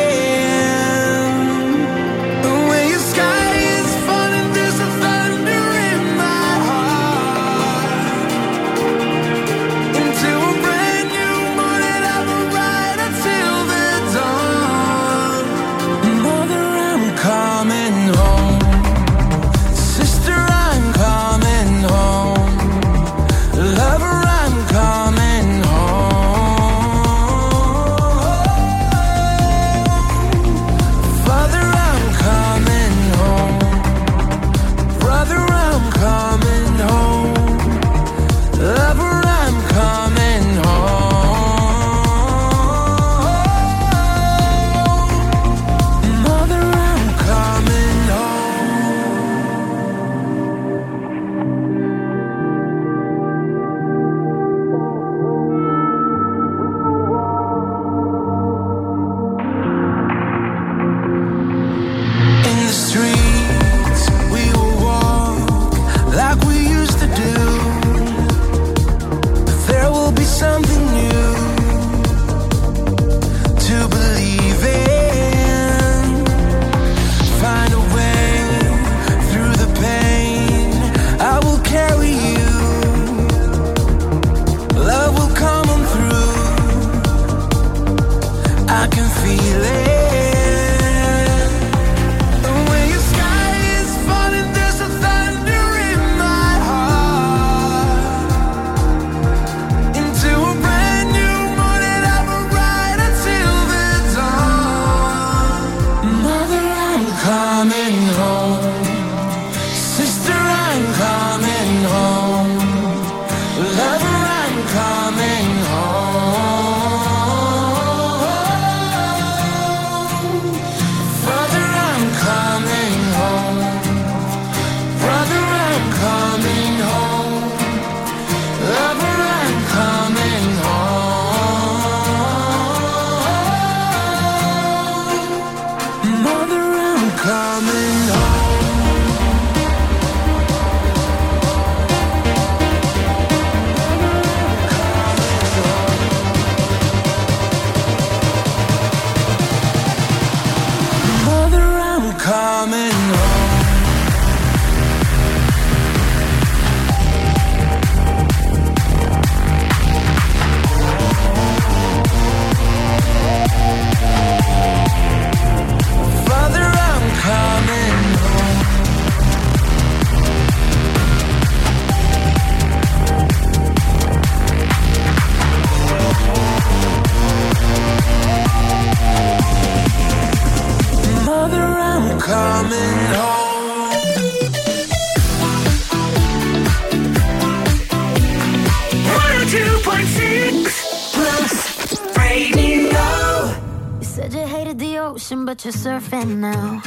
just you're surfing now.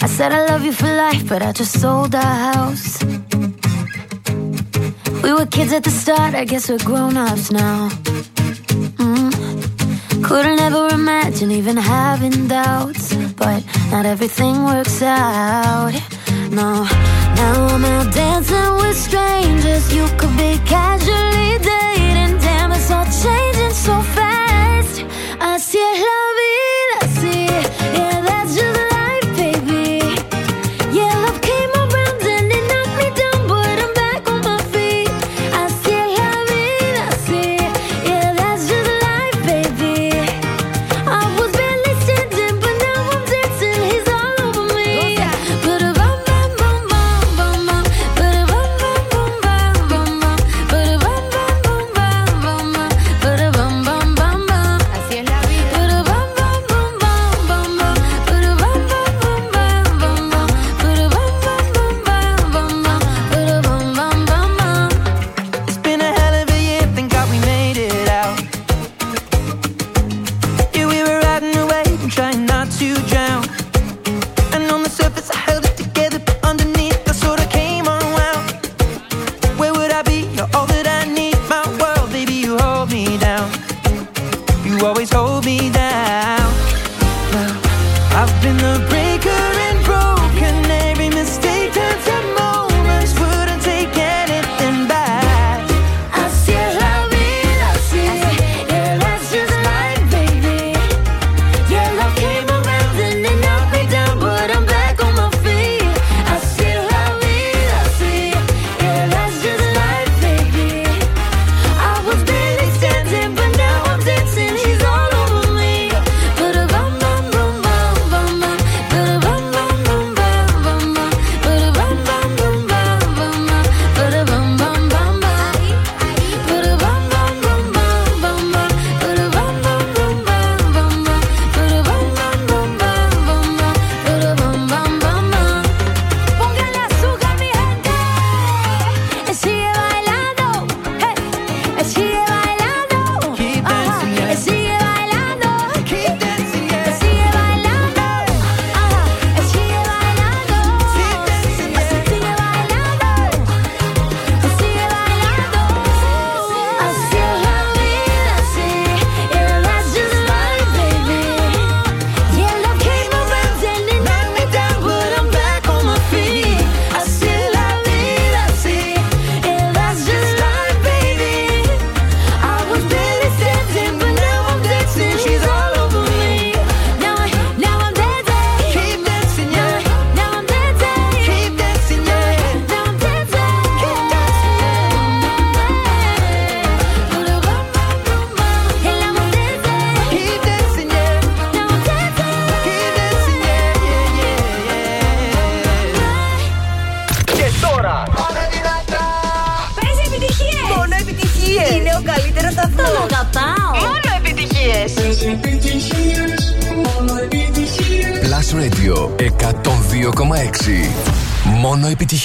I said I love you for life, but I just sold our house. We were kids at the start, I guess we're grown ups now.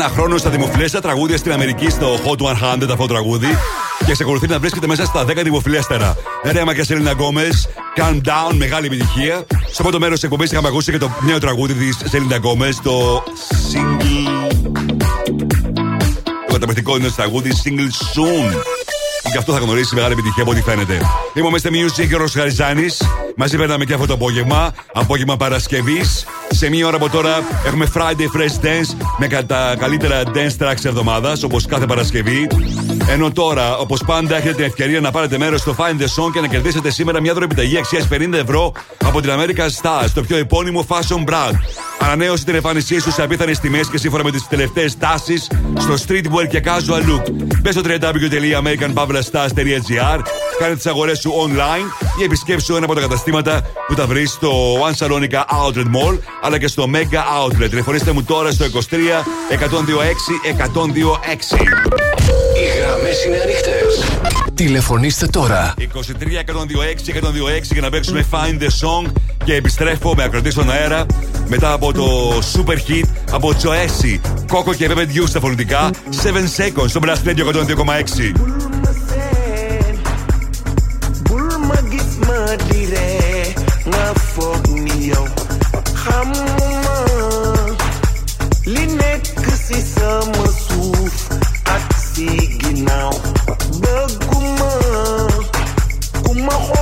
Ένα χρόνο στα δημοφιλέστερα τραγούδια στην Αμερική στο Hot 100 αυτό το τραγούδι και εξακολουθεί να βρίσκεται μέσα στα 10 δημοφιλέστερα. Ρέμα και Σελίνα Γκόμεζ, Calm Down, μεγάλη επιτυχία. Στο πρώτο μέρος της εκπομπής είχαμε ακούσει και το νέο τραγούδι της Σελίνα Γκόμεζ, το Single. Το καταπληκτικό είναι το τραγούδι Single Soon. Και αυτό θα γνωρίσει μεγάλη επιτυχία από ό,τι φαίνεται. Είμαστε Music και ο Ροσχαριζάνη. Μαζί περνάμε και αυτό το απόγευμα. Απόγευμα Παρασκευής. Σε μία ώρα από τώρα έχουμε Friday Fresh Dance με τα καλύτερα dance tracks εβδομάδας, όπως κάθε Παρασκευή. Ενώ τώρα, όπως πάντα, έχετε την ευκαιρία να πάρετε μέρος στο Find the Song και να κερδίσετε σήμερα μια δωρεπιταγή αξίας 50 ευρώ από την American Stars, το πιο επώνυμο fashion brand. Ανανέωσε την εμφάνισή σου σε απίθανες τιμές και σύμφωνα με τις τελευταίες τάσεις στο streetwear και casual look. Μπε στο www.americanpavlastars.gr, κάνε τις αγορές σου online ή επισκέψου ένα από τα καταστήματα που τα βρεις στο One Salonica Outlet Mall αλλά και στο Mega Outlet. Τηλεφωνήστε μου τώρα στο 23 126 126. Οι γραμμές είναι ανοιχτές. Τηλεφωνήστε τώρα. 23 126 126 για να παίξουμε Find the Song και επιστρέφω με ακροτή στον αέρα μετά από το super hit από Τζοέσι, Κόκο και Pepe Dew στα φωνητικά 7 seconds στο Blast Radio 102,6. bul ma gis ma di ree nga foog ni yow xamuma li nekk ci sama suuf diginau Begumah Kumaho.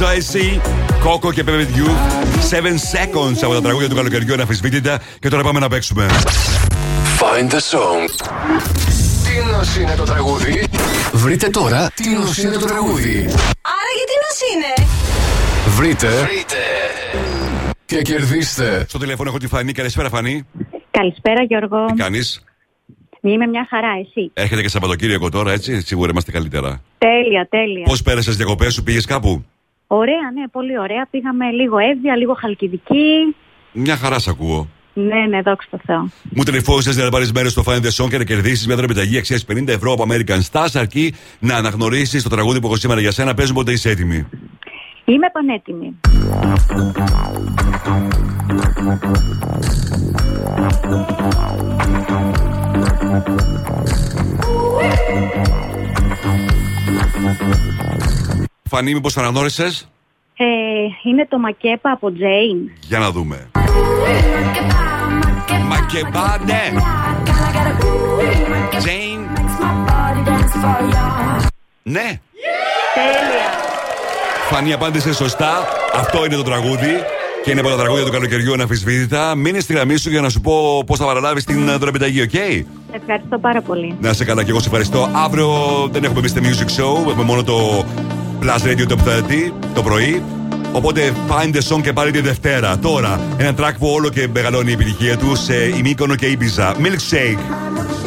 Blast Radio Joyce Coco και Pepe You 7 seconds από τα τραγούδια του καλοκαιριού αναφισβήτητα και τώρα πάμε να παίξουμε. Find the song. Τι νος είναι το τραγούδι; Βρείτε τώρα τι νος είναι το τραγούδι. Άρα γιατί νος είναι; Βρείτε. Και κερδίστε. Στο τηλέφωνο έχω τη Φανή. Καλησπέρα, Φανή. Καλησπέρα Γιώργο. Τι κάνεις; Είμαι μια χαρά, εσύ. Έρχεται και Σαββατοκύριακο τώρα, έτσι. Σίγουρα είμαστε καλύτερα. Τέλεια, τέλεια. Πώς πέρασες τι διακοπές σου, πήγες κάπου; Ωραία, ναι, πολύ ωραία. Πήγαμε λίγο Εύβοια, λίγο Χαλκιδική. Μια χαρά σ' ακούω. Ναι, ναι, δόξα τω Θεώ. Μου τηλεφώνησες για να πάρεις μέρος στο Find the Song και να κερδίσεις μια δωρεπιταγή αξίας 50 ευρώ από American Stars, αρκεί να αναγνωρίσεις το τραγούδι που έχω σήμερα για σένα. Παίζουμε πότε είσαι έτοιμη. Είμαι πανέτοιμη. Φανή, μήπως το αναγνώρισες; Ε, είναι το Makeba από Jain. Για να δούμε. Makeba, ναι. Jain. Ναι. Τέλεια. Φανή απάντησε σωστά. Αυτό είναι το τραγούδι. Και είναι από τα τραγούδια του καλοκαιριού αναμφισβήτητα. Μείνε στη γραμμή σου για να σου πω πώς θα παραλάβεις την ε, δωρεπιταγή, οκ; Ευχαριστώ πάρα πολύ. Να σε καλά και εγώ σε ευχαριστώ. Αύριο δεν έχουμε Mr. Music Show. Έχουμε μόνο το Plus Radio Top 30 το πρωί. Οπότε find the song και πάλι τη Δευτέρα. Τώρα, ένα track που όλο και μεγαλώνει η επιτυχία του σε ημίκονο και Ibiza. Milkshake.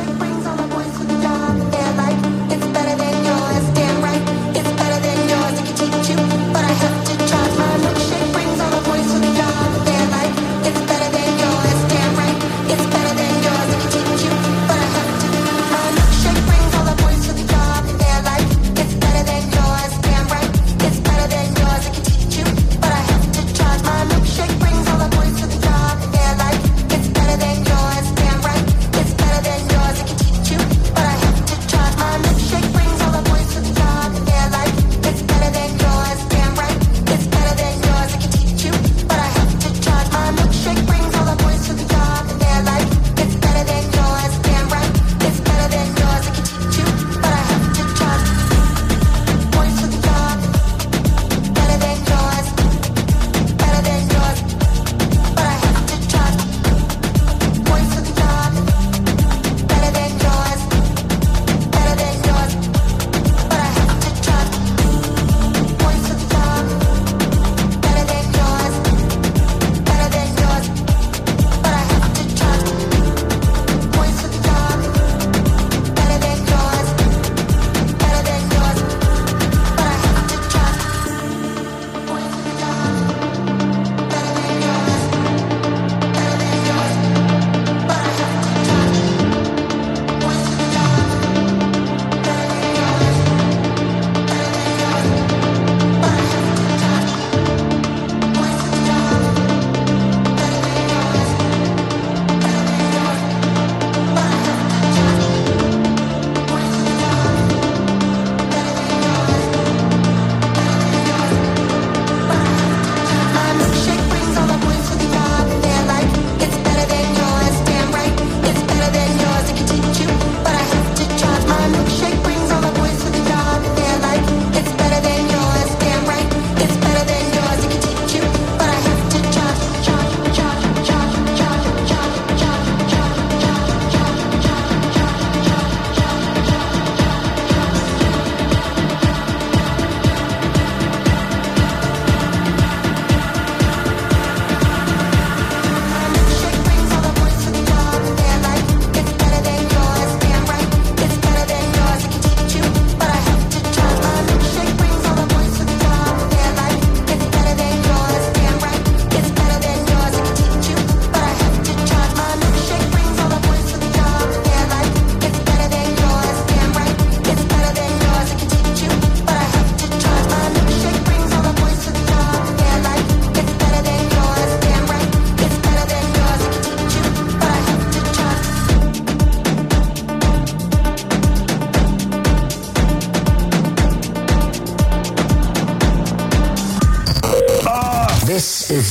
Radio.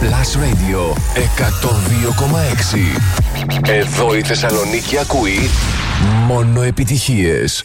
Plus Radio 102,6. Εδώ η Θεσσαλονίκη ακούει μόνο επιτυχίες.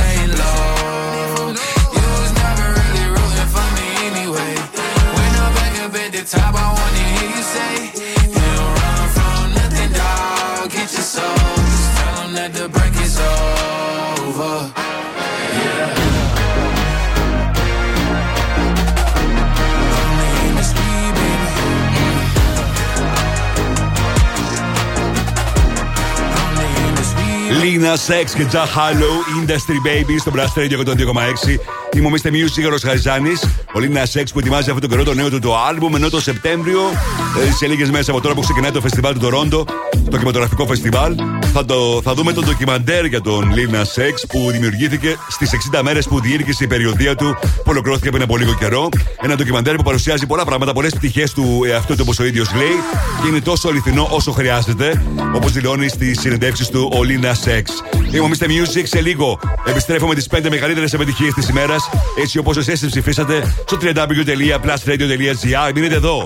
the top, I wanna hear you say, Λίνα Σεξ και Τζα Χάλο, Industry Baby στο Blast Radio 102,6. Είμαι ο Mr. Music, ο Χαριζάνη. Ο Λίνα Σεξ που ετοιμάζει αυτό τον καιρό το νέο του το album, ενώ το Σεπτέμβριο, ε, σε λίγες μέρες από τώρα που ξεκινάει το φεστιβάλ του Τορόντο, το κινηματογραφικό φεστιβάλ, θα, το, θα δούμε το ντοκιμαντέρ για τον Λίνα Σεξ που δημιουργήθηκε στις 60 μέρες που διήρκησε η περιοδία του, που ολοκληρώθηκε πριν από λίγο καιρό. Ένα ντοκιμαντέρ που παρουσιάζει πολλά πράγματα, πολλές πτυχές του εαυτού του, όπως ο ίδιος λέει, και είναι τόσο αληθινό όσο χρειάζεται, όπως δηλώνει στις συνεντεύξεις του ο Λίνα Σεξ. Είμαι ο Mr. Music σε λίγο. Επιστρέφω με τις 5 μεγαλύτερες επιτυχίες της ημέρας, έτσι όπως εσείς τις ψηφίσατε στο www.plusradio.gr. Μείνετε εδώ.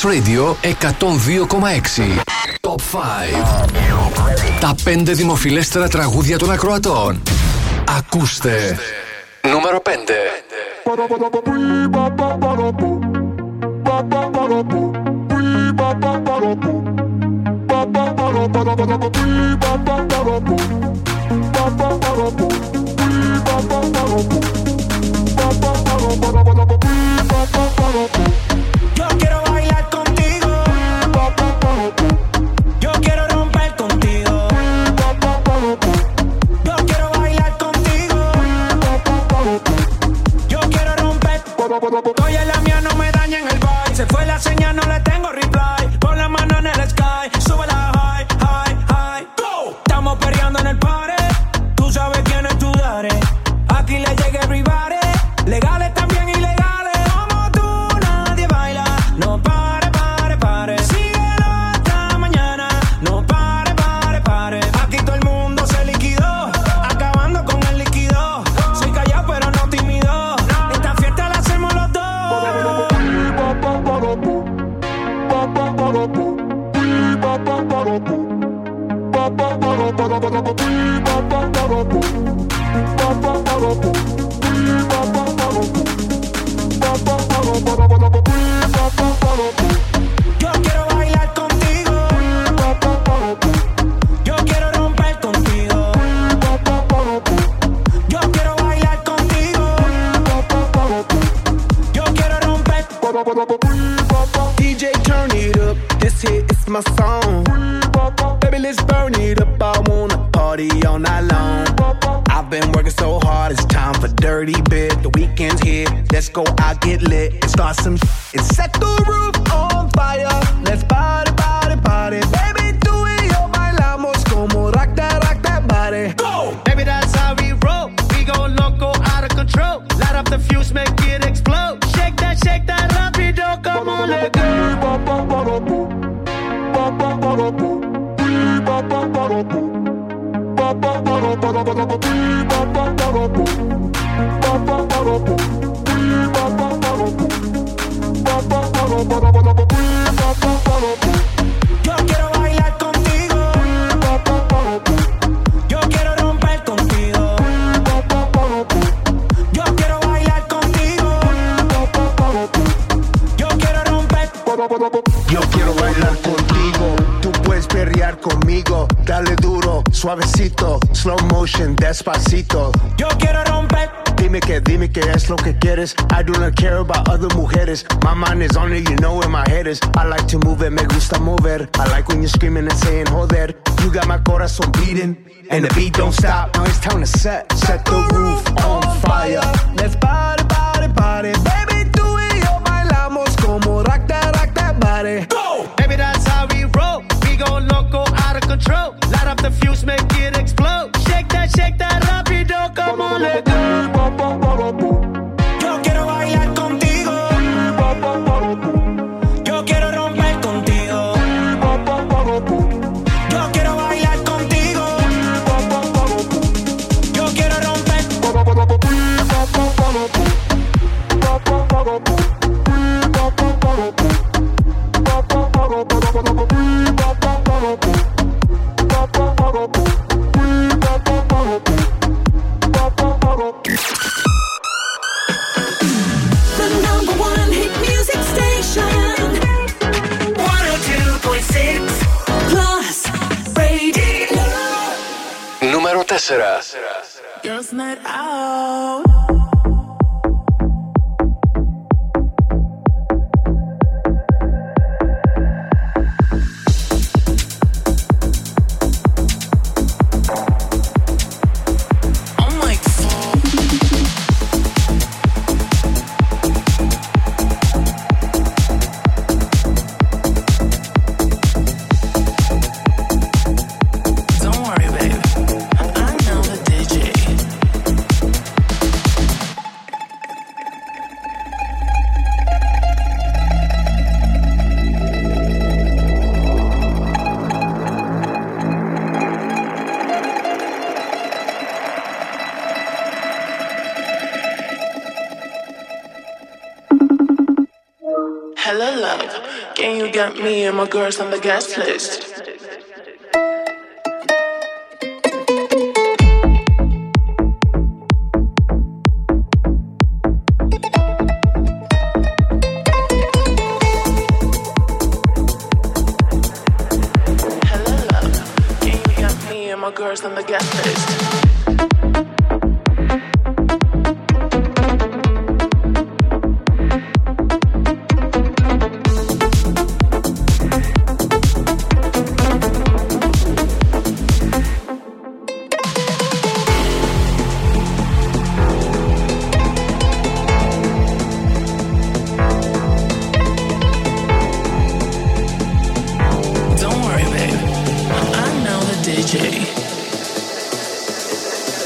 Plus Radio 102,6 Top 5 Τα πέντε δημοφιλέστερα τραγούδια των ακροατών Ακούστε Νούμερο 5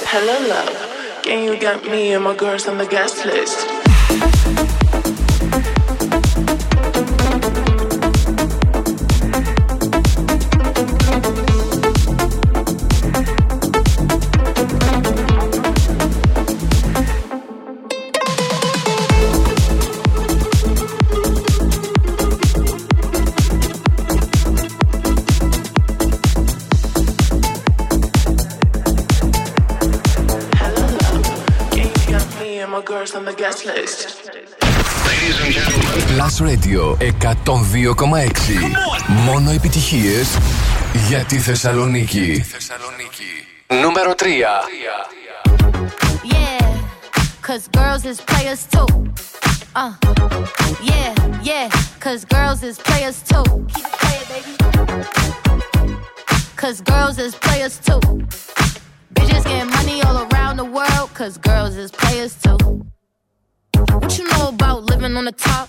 Hello, love. Can you get me and my girls on the guest list? 102,6. Μόνο επιτυχίες για τη Θεσσαλονίκη. Νούμερο 3. Yeah, cause girls is players too. Uh, yeah, yeah, cause girls is players too. Keep it playing, baby. Cause girls is players too. Bitches getting money all around the world, cause girls is players too. What you know about living on the top?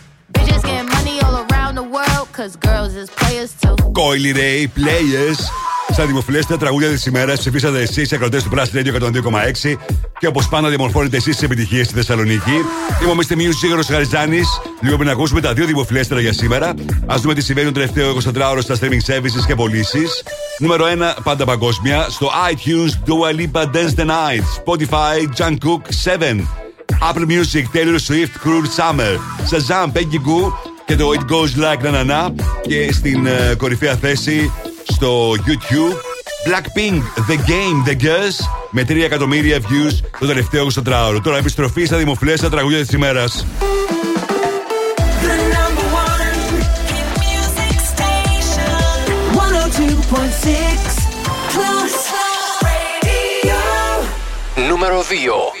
Bitches getting money all around the world, cause girls is players too. Coily Ray, Players. Στα δημοφιλέστερα τραγούδια της ημέρας ψηφίσατε εσείς, ακροτές του Blast Radio 102,6. Και όπως πάντα, διαμορφώνετε εσείς τις επιτυχίες στη Θεσσαλονίκη. Είμαι ο Mr. Music Σίγουρο Χαριζάνη. Λίγο πριν ακούσουμε τα δύο δημοφιλέστερα για σήμερα. Α δούμε τι συμβαίνει το τελευταίο 24ωρο στα streaming services και πωλήσεις. Νούμερο 1, πάντα παγκόσμια. Στο iTunes, Dua Lipa Dance the Night. Spotify, Jungkook 7. Apple Music, Taylor Swift, Cruel Summer, Shazam, Peggy Goo και το It Goes Like Na και στην ε, κορυφαία θέση στο YouTube Blackpink, The Game, The Girls με 3 εκατομμύρια views το τελευταίο 24ωρο. Τώρα επιστροφή στα δημοφιλέστα τραγούδια της ημέρας. Νούμερο 2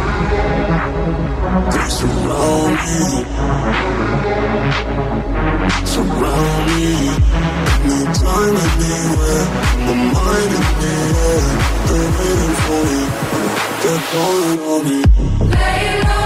Surround me. Surround me. No time anywhere. My mind the waiting for me. They're calling on me. Lay low.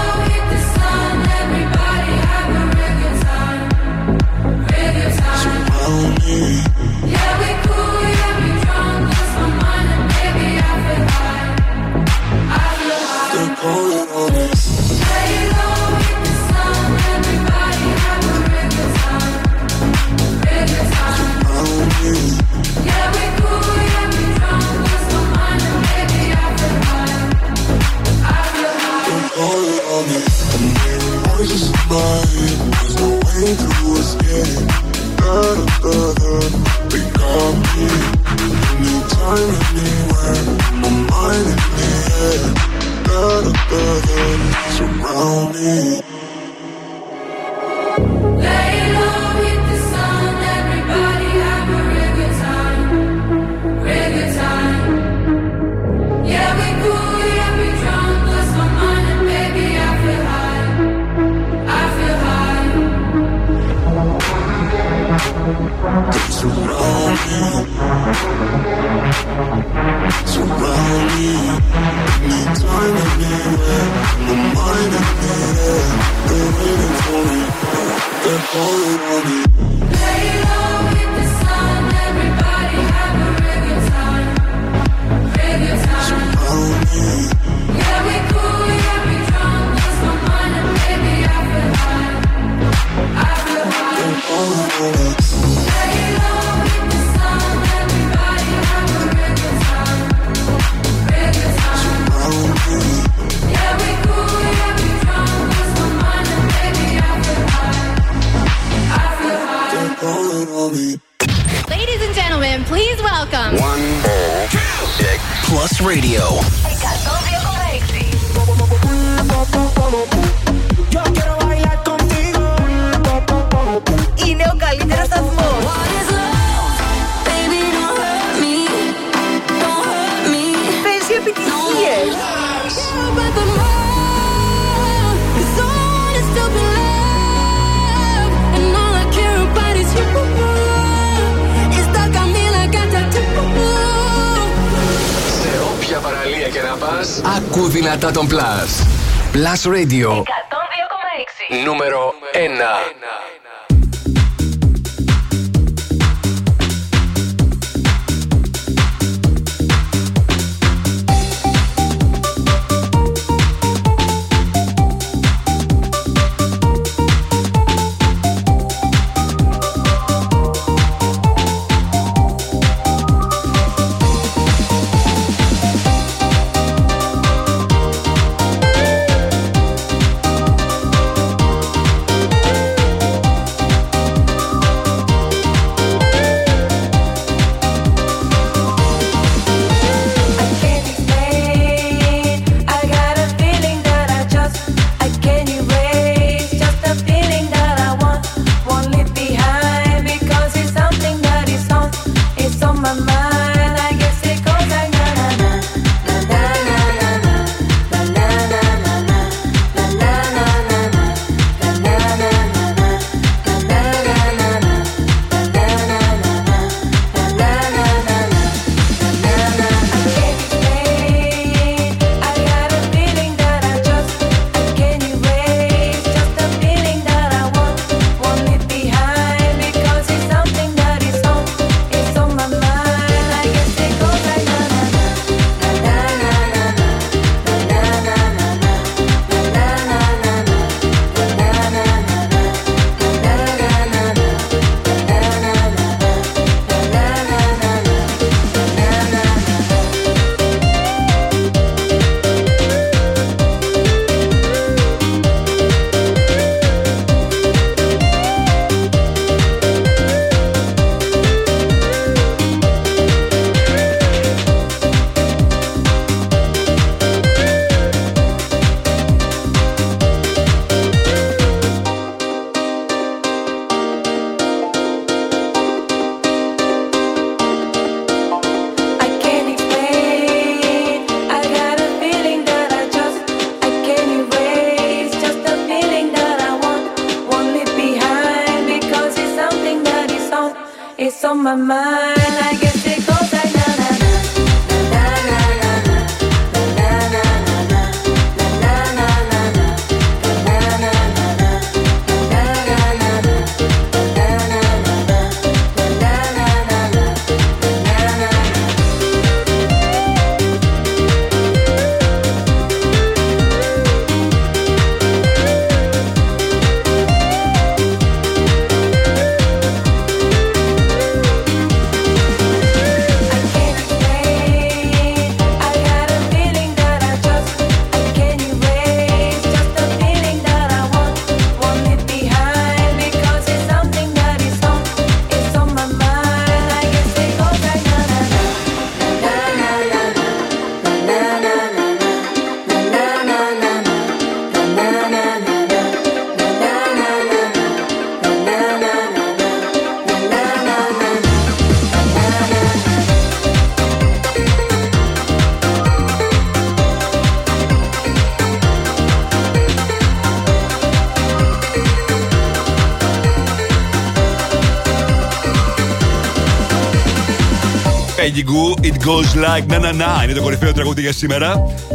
Radio. Peggy Goo, It Goes Like Na Na Na. Είναι το κορυφαίο τραγούδι για σήμερα.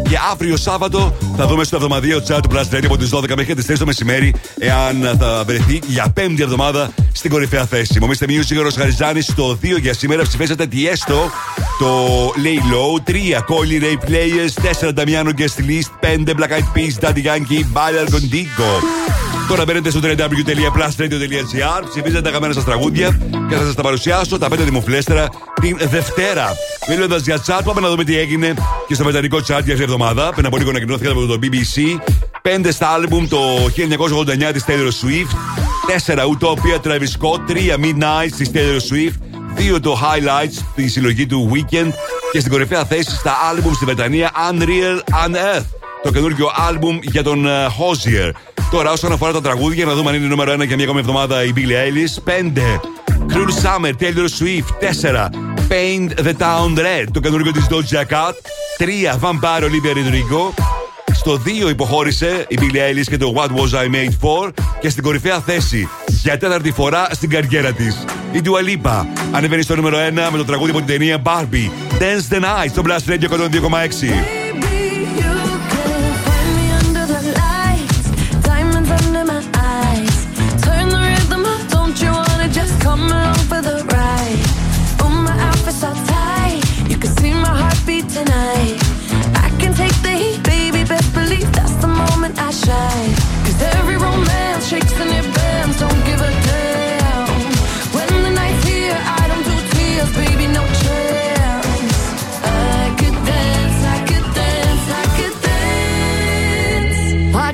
Και αύριο Σάββατο θα δούμε στο εβδομαδιαίο chat του Plus Radio από τις 12 μέχρι τις 3 το μεσημέρι. Εάν θα βρεθεί για πέμπτη εβδομάδα στην κορυφαία θέση. Μομίστε Music, ο Χαριζάνης στο 2 για σήμερα. Ψηφίσατε τι έστω. Το Lay Low. 3 Colly Ray Players. 4 Damiano Guest List. 5 Black Eyed Peas. Daddy Yankee. Baller Contigo. Τώρα μπαίνετε στο www.plusradio.gr, ψηφίζετε τα αγαπημένα σας τραγούδια και θα σας τα παρουσιάσω τα 5 δημοφιλέστερα την Δευτέρα. Μιλώντας για τσάτ, πάμε να δούμε τι έγινε και στο μετανικό τσάτ για αυτή τη εβδομάδα. Πριν από λίγο ανακοινώθηκε από το BBC. 5 στα άλμπουμ το 1989 της Taylor Swift. 4 Utopia Travis Scott. 3 Midnight της Taylor Swift. 2 το Highlights τη συλλογή του Weekend. Και στην κορυφαία θέση στα άλμπουμ στη Βρετανία Unreal Unearth. Το καινούργιο άλμπουμ για τον uh, Hosier. Τώρα, όσον αφορά τα τραγούδια, να δούμε αν είναι νούμερο 1 για μια ακόμη εβδομάδα η Billie Eilish. 5. Cruel Summer, Taylor Swift. 4. Paint the Town Red, το καινούργιο της Doja Cat. 3. Vampire Olivia Rodrigo. Στο 2 υποχώρησε η Billie Eilish και το What Was I Made For. Και στην κορυφαία θέση για τέταρτη φορά στην καριέρα της. Η Dua Lipa ανεβαίνει στο νούμερο 1 με το τραγούδι από την ταινία Barbie. Dance the Night στο Blast Radio 102,6.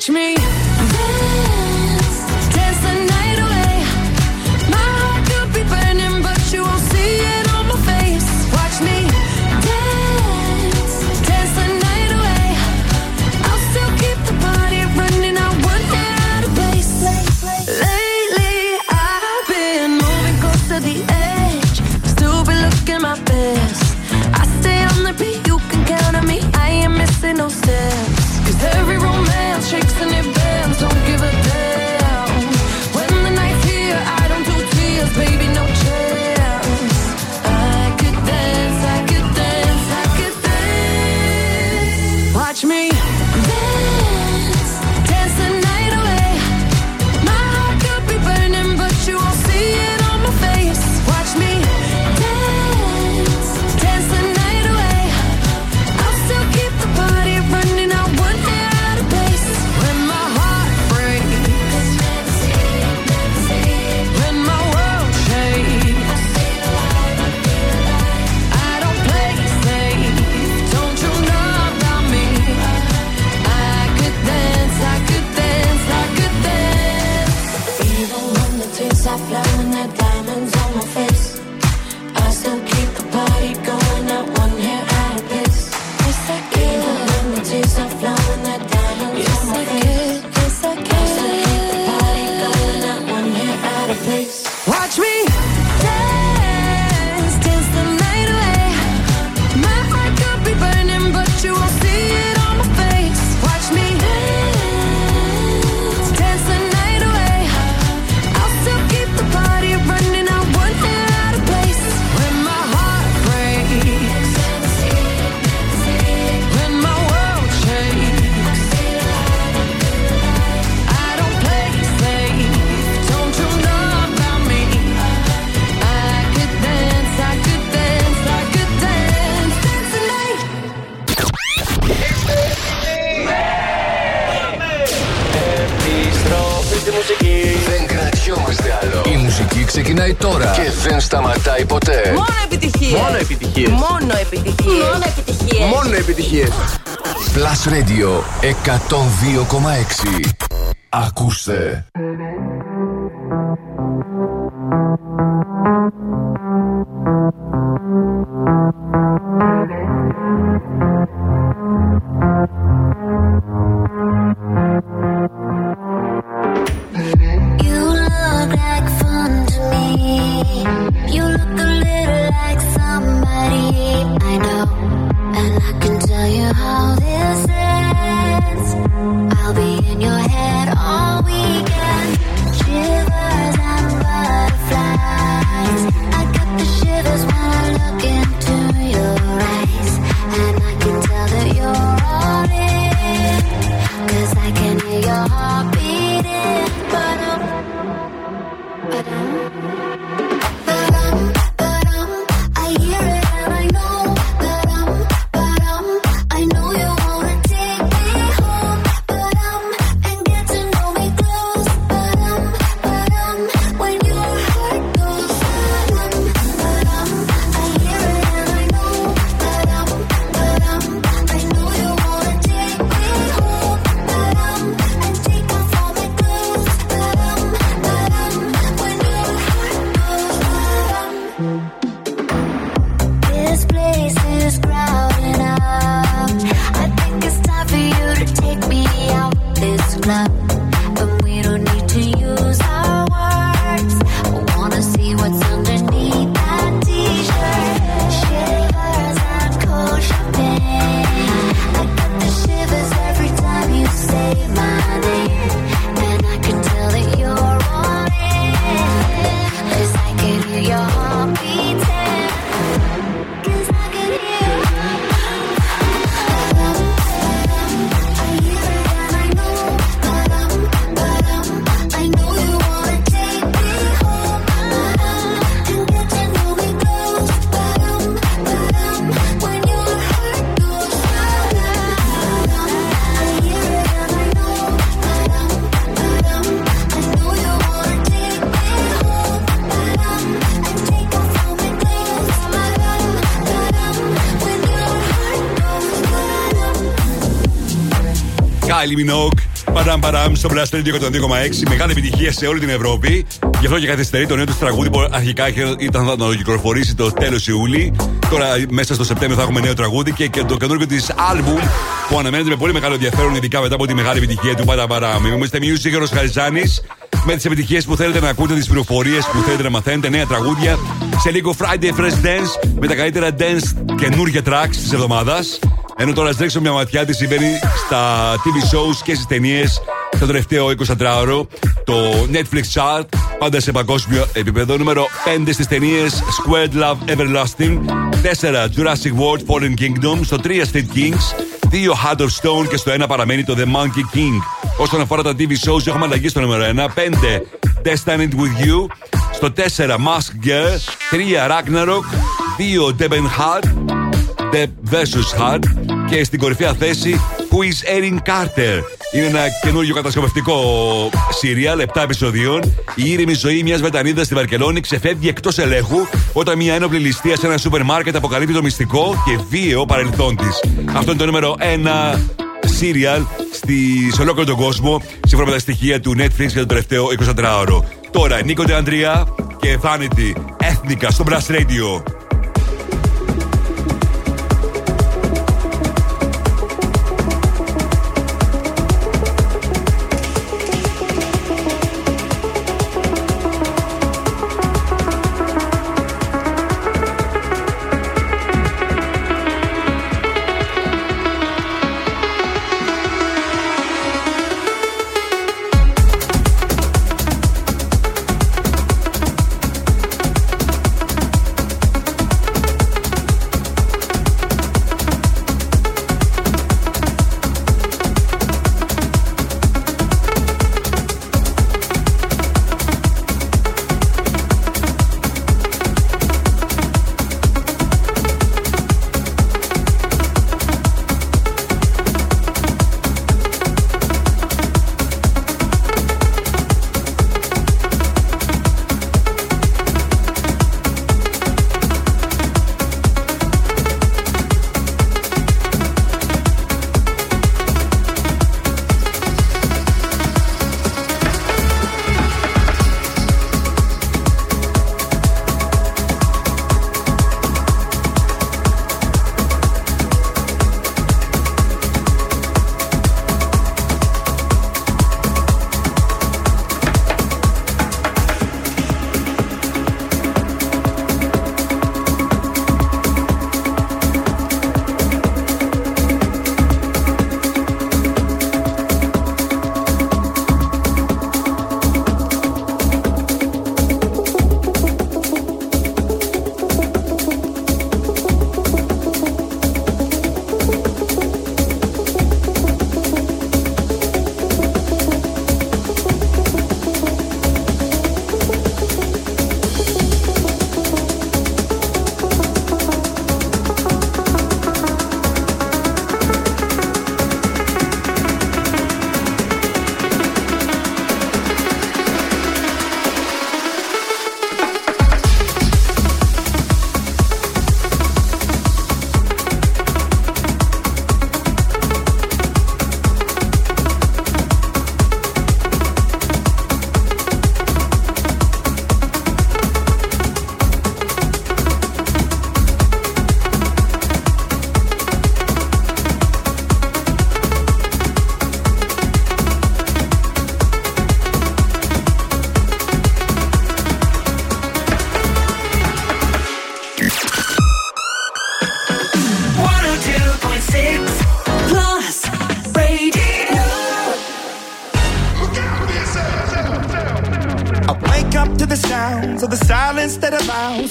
Me επιτυχίες. Μόνο επιτυχίες. Μόνο επιτυχίες. Μόνο επιτυχίες. Μόνο επιτυχίες. Plus Radio 102,6. Ακούστε. You στο Blast Radio 102,6. Μεγάλη επιτυχία σε όλη την Ευρώπη. Γι' αυτό και καθυστερεί το νέο του τραγούδι που αρχικά είχε- ήταν να το κυκλοφορήσει το τέλος Ιούλη. Τώρα μέσα στο Σεπτέμβριο θα έχουμε νέο τραγούδι και, και το καινούργιο της άλμπουμ που αναμένεται με πολύ μεγάλο ενδιαφέρον, ειδικά μετά από τη μεγάλη επιτυχία του Παραμ παραμ. Είμαστε Music Heroes Χαριζάνη με τις επιτυχίες που θέλετε να ακούτε, τις πληροφορίες που θέλετε να μαθαίνετε, νέα τραγούδια. Σε λίγο Friday Fresh Dance με τα καλύτερα dance καινούργια tracks της εβδομάδας. Ενώ τώρα ας ρίξω μια ματιά τι συμβαίνει στα TV shows και στις ταινίες το τελευταίο 24ωρο. Το Netflix chart πάντα σε παγκόσμιο επίπεδο. Νούμερο 5 στι ταινίε Squared Love Everlasting. 4 Jurassic World Fallen Kingdom. Στο 3 Street Kings. 2 Heart of Stone και στο 1 παραμένει το The Monkey King. Όσον αφορά τα TV shows, έχουμε αλλαγή στο νούμερο 1. 5 Destined with You. Στο 4 Mask Girl. 3 Ragnarok. 2 Deben Hart. The vs. Hard και στην κορυφαία θέση Who is Erin Carter. Είναι ένα καινούργιο κατασκευαστικό σύριαλ 7 επεισοδίων. Η ήρεμη ζωή μιας Βρετανίδας στη Βαρκελόνη ξεφεύγει εκτός ελέγχου όταν μια ένοπλη ληστεία σε ένα σούπερ μάρκετ αποκαλύπτει το μυστικό και βίαιο παρελθόν της. Αυτό είναι το νούμερο 1 σύριαλ στη, σε ολόκληρο τον κόσμο, σύμφωνα με τα στοιχεία του Netflix για το τελευταίο 24ωρο. Τώρα, Νίκο Αντρία και Vanity Ethnica στο Brass Radio.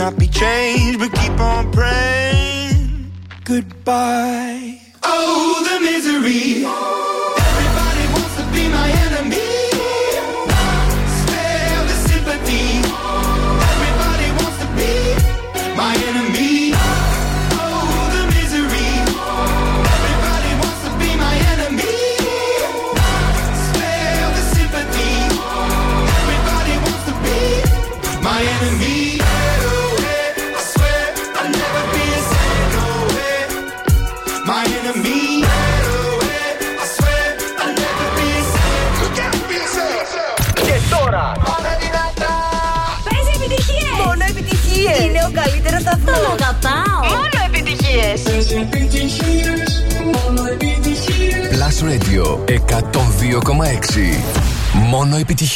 not be changed.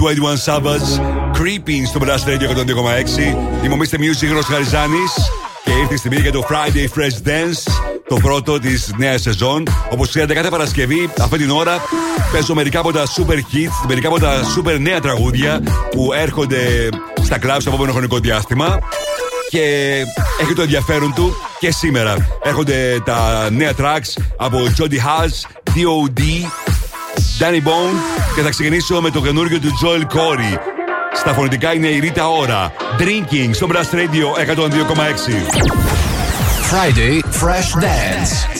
του 81 Savage. Creeping στο Blast Radio 102,6. Δημομίστε Music Γρος Χαριζάνης Και ήρθε η στιγμή για το Friday Fresh Dance, το πρώτο της νέας σεζόν. Όπως ξέρετε, κάθε Παρασκευή αυτή την ώρα παίζω μερικά από τα super hits, μερικά από τα super νέα τραγούδια που έρχονται στα κλαμπ στο επόμενο χρονικό διάστημα. Και έχει το ενδιαφέρον του και σήμερα έρχονται τα νέα tracks από Jody Haz, DOD, Danny Bone και θα ξεκινήσω με το καινούργιο του Joel Corey. Στα φωνητικά είναι η Ρίτα Ωρα. Drinking στο Blast Radio 102,6. Friday Fresh Dance.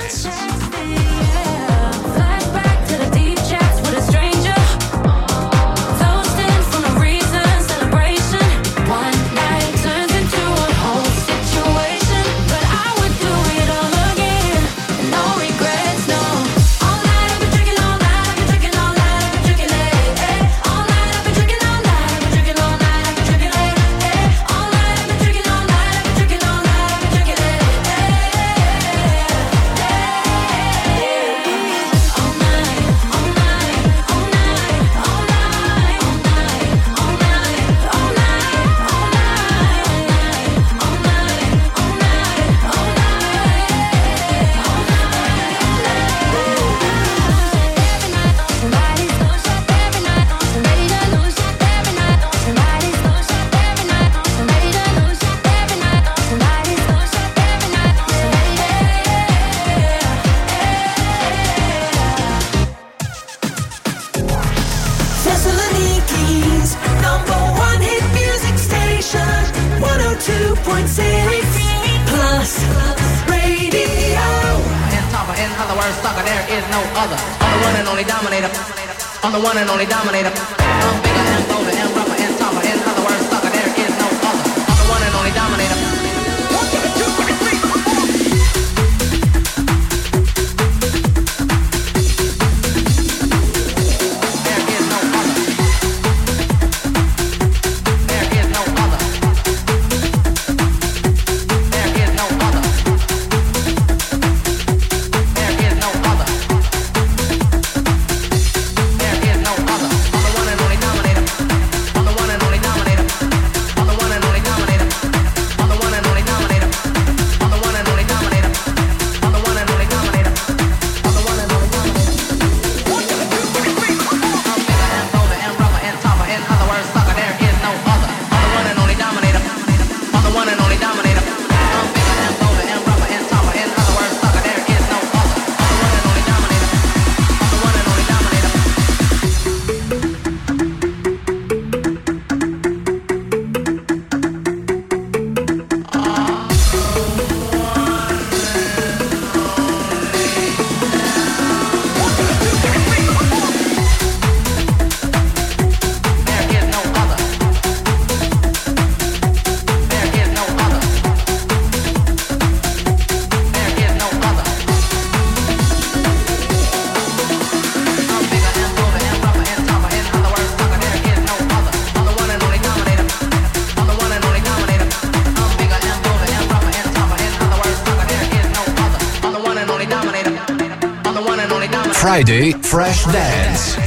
Friday Fresh Dance.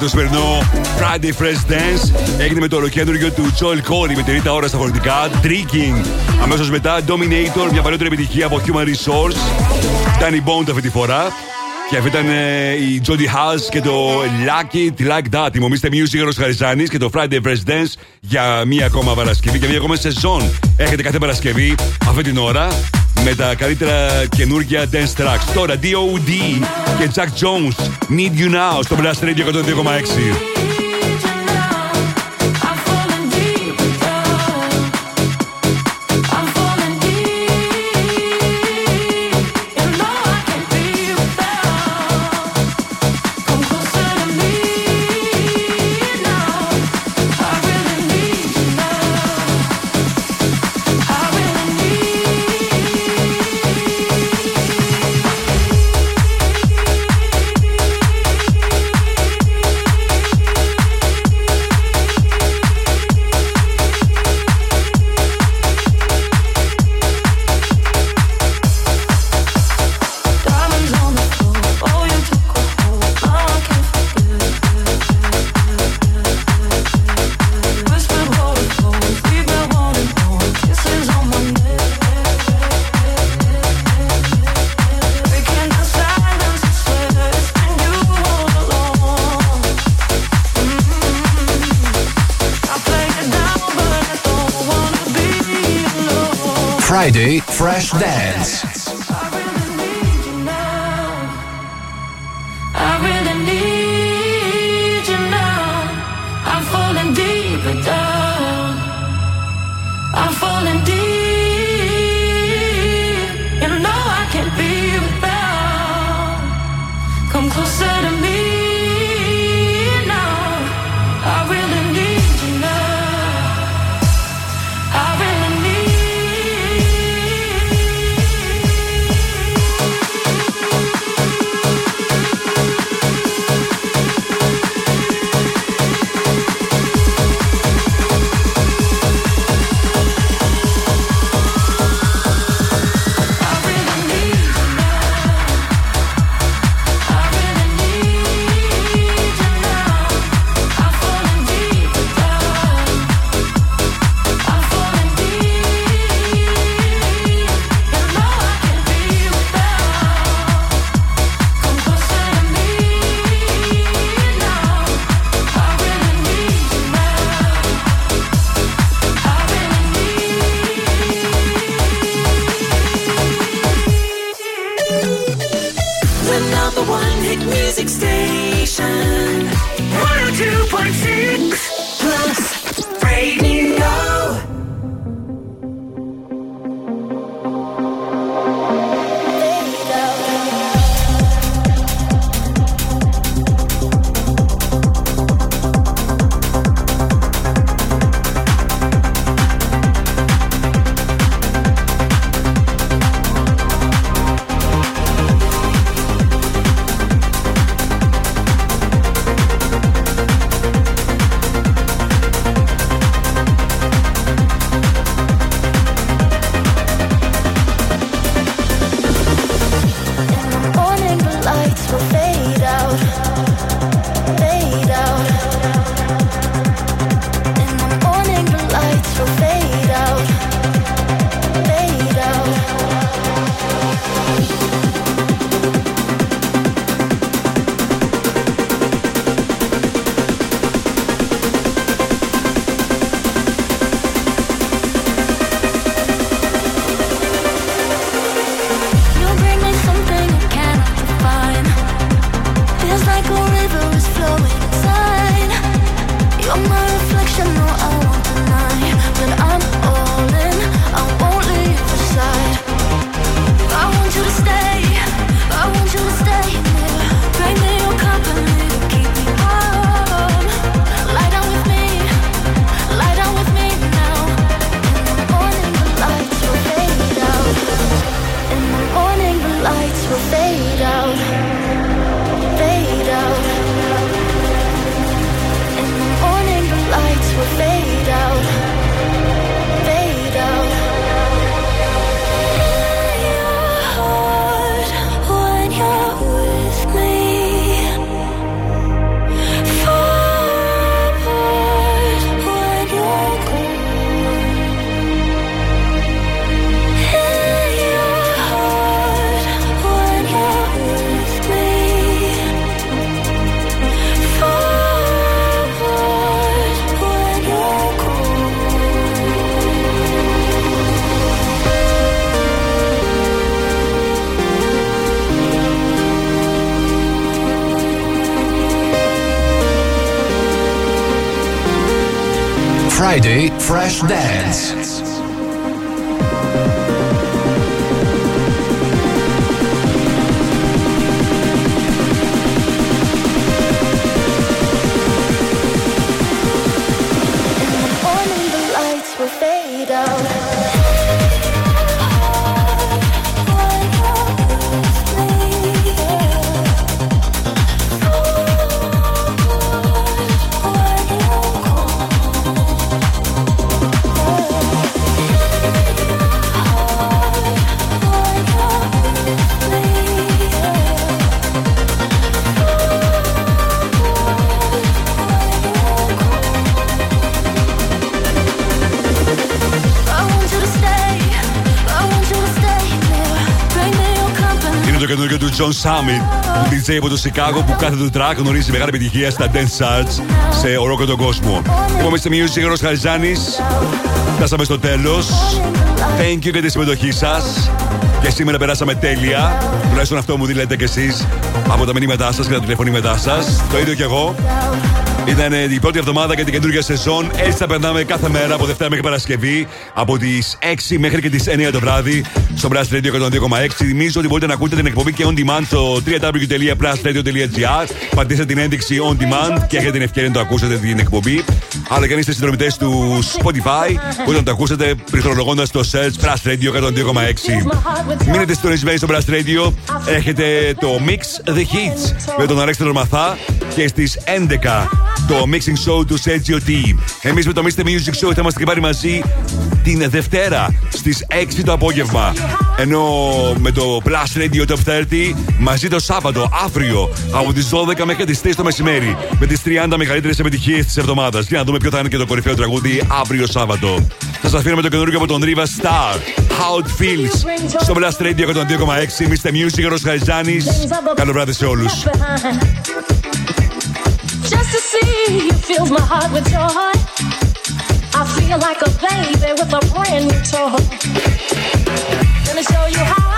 Το ξεκίνημα για το σημερινό Friday Fresh Dance έγινε με το ολοκέντρο του Joel Corey με την ρίτα ώρα στα φορητικά. Drinking. Αμέσως μετά Dominator, μια παλαιότερη επιτυχία από Human Resource. Danny Bond αυτή τη φορά. Και αυτή ήταν ε, η Jodie House και το Lucky Like That. Τιμωμήστε Music ο Χαριζάνης και το Friday Fresh Dance για μία ακόμα Παρασκευή και μία ακόμα σεζόν. Έχετε κάθε Παρασκευή αυτή την ώρα με τα καλύτερα καινούργια dance tracks. Τώρα DOD και Jack Jones Need You Now στο Blast Radio 102,6. Fresh Dance. John Summit, DJ από το Σικάγο που κάθε του track γνωρίζει μεγάλη επιτυχία στα dance charts σε ολόκληρο τον κόσμο. Εγώ είστε Music, Γιώργος Χαριζάνης. Φτάσαμε στο τέλος. Thank you για τη συμμετοχή σας. Και σήμερα περάσαμε τέλεια. Τουλάχιστον αυτό μου λέτε κι εσείς από τα μηνύματά σας και τα τηλεφωνήματά σας. Το ίδιο κι εγώ. Ήταν ε, η πρώτη εβδομάδα για την καινούργια σεζόν. Έτσι θα περνάμε κάθε μέρα από Δευτέρα μέχρι Παρασκευή από τις 6 μέχρι και τις 9 το βράδυ στο Blast Radio 102,6. Θυμίζω ότι μπορείτε να ακούτε την εκπομπή και on demand στο www.blastradio.gr. Πατήστε την ένδειξη on demand και έχετε την ευκαιρία να το ακούσετε την εκπομπή. Αλλά και αν είστε συνδρομητές του Spotify, μπορείτε να το ακούσετε πληκτρολογώντας το search Blast Radio 102,6. Μείνετε συντονισμένοι στο Blast Radio. Έχετε το Mix The Hits με τον Αλέξανδρο Μαθά και στις 11 το Mixing Show του Sergio T. Εμείς με το Mr. Music Show θα είμαστε και πάλι μαζί την Δευτέρα στις 6 το απόγευμα. Ενώ με το Plus Radio Top 30 μαζί το Σάββατο αύριο από τις 12 μέχρι τις 3 το μεσημέρι με τις 30 μεγαλύτερες επιτυχίες της εβδομάδας. Για να δούμε ποιο θα είναι και το κορυφαίο τραγούδι αύριο Σάββατο. Σας αφήνουμε το καινούργιο από τον Riva Star. How it feels στο Blast Radio 102,6. Mr. Music, Ρος Χαριζάνη. Καλό βράδυ σε όλους. You fills my heart with joy. I feel like a baby with a brand new toy. Let me show you how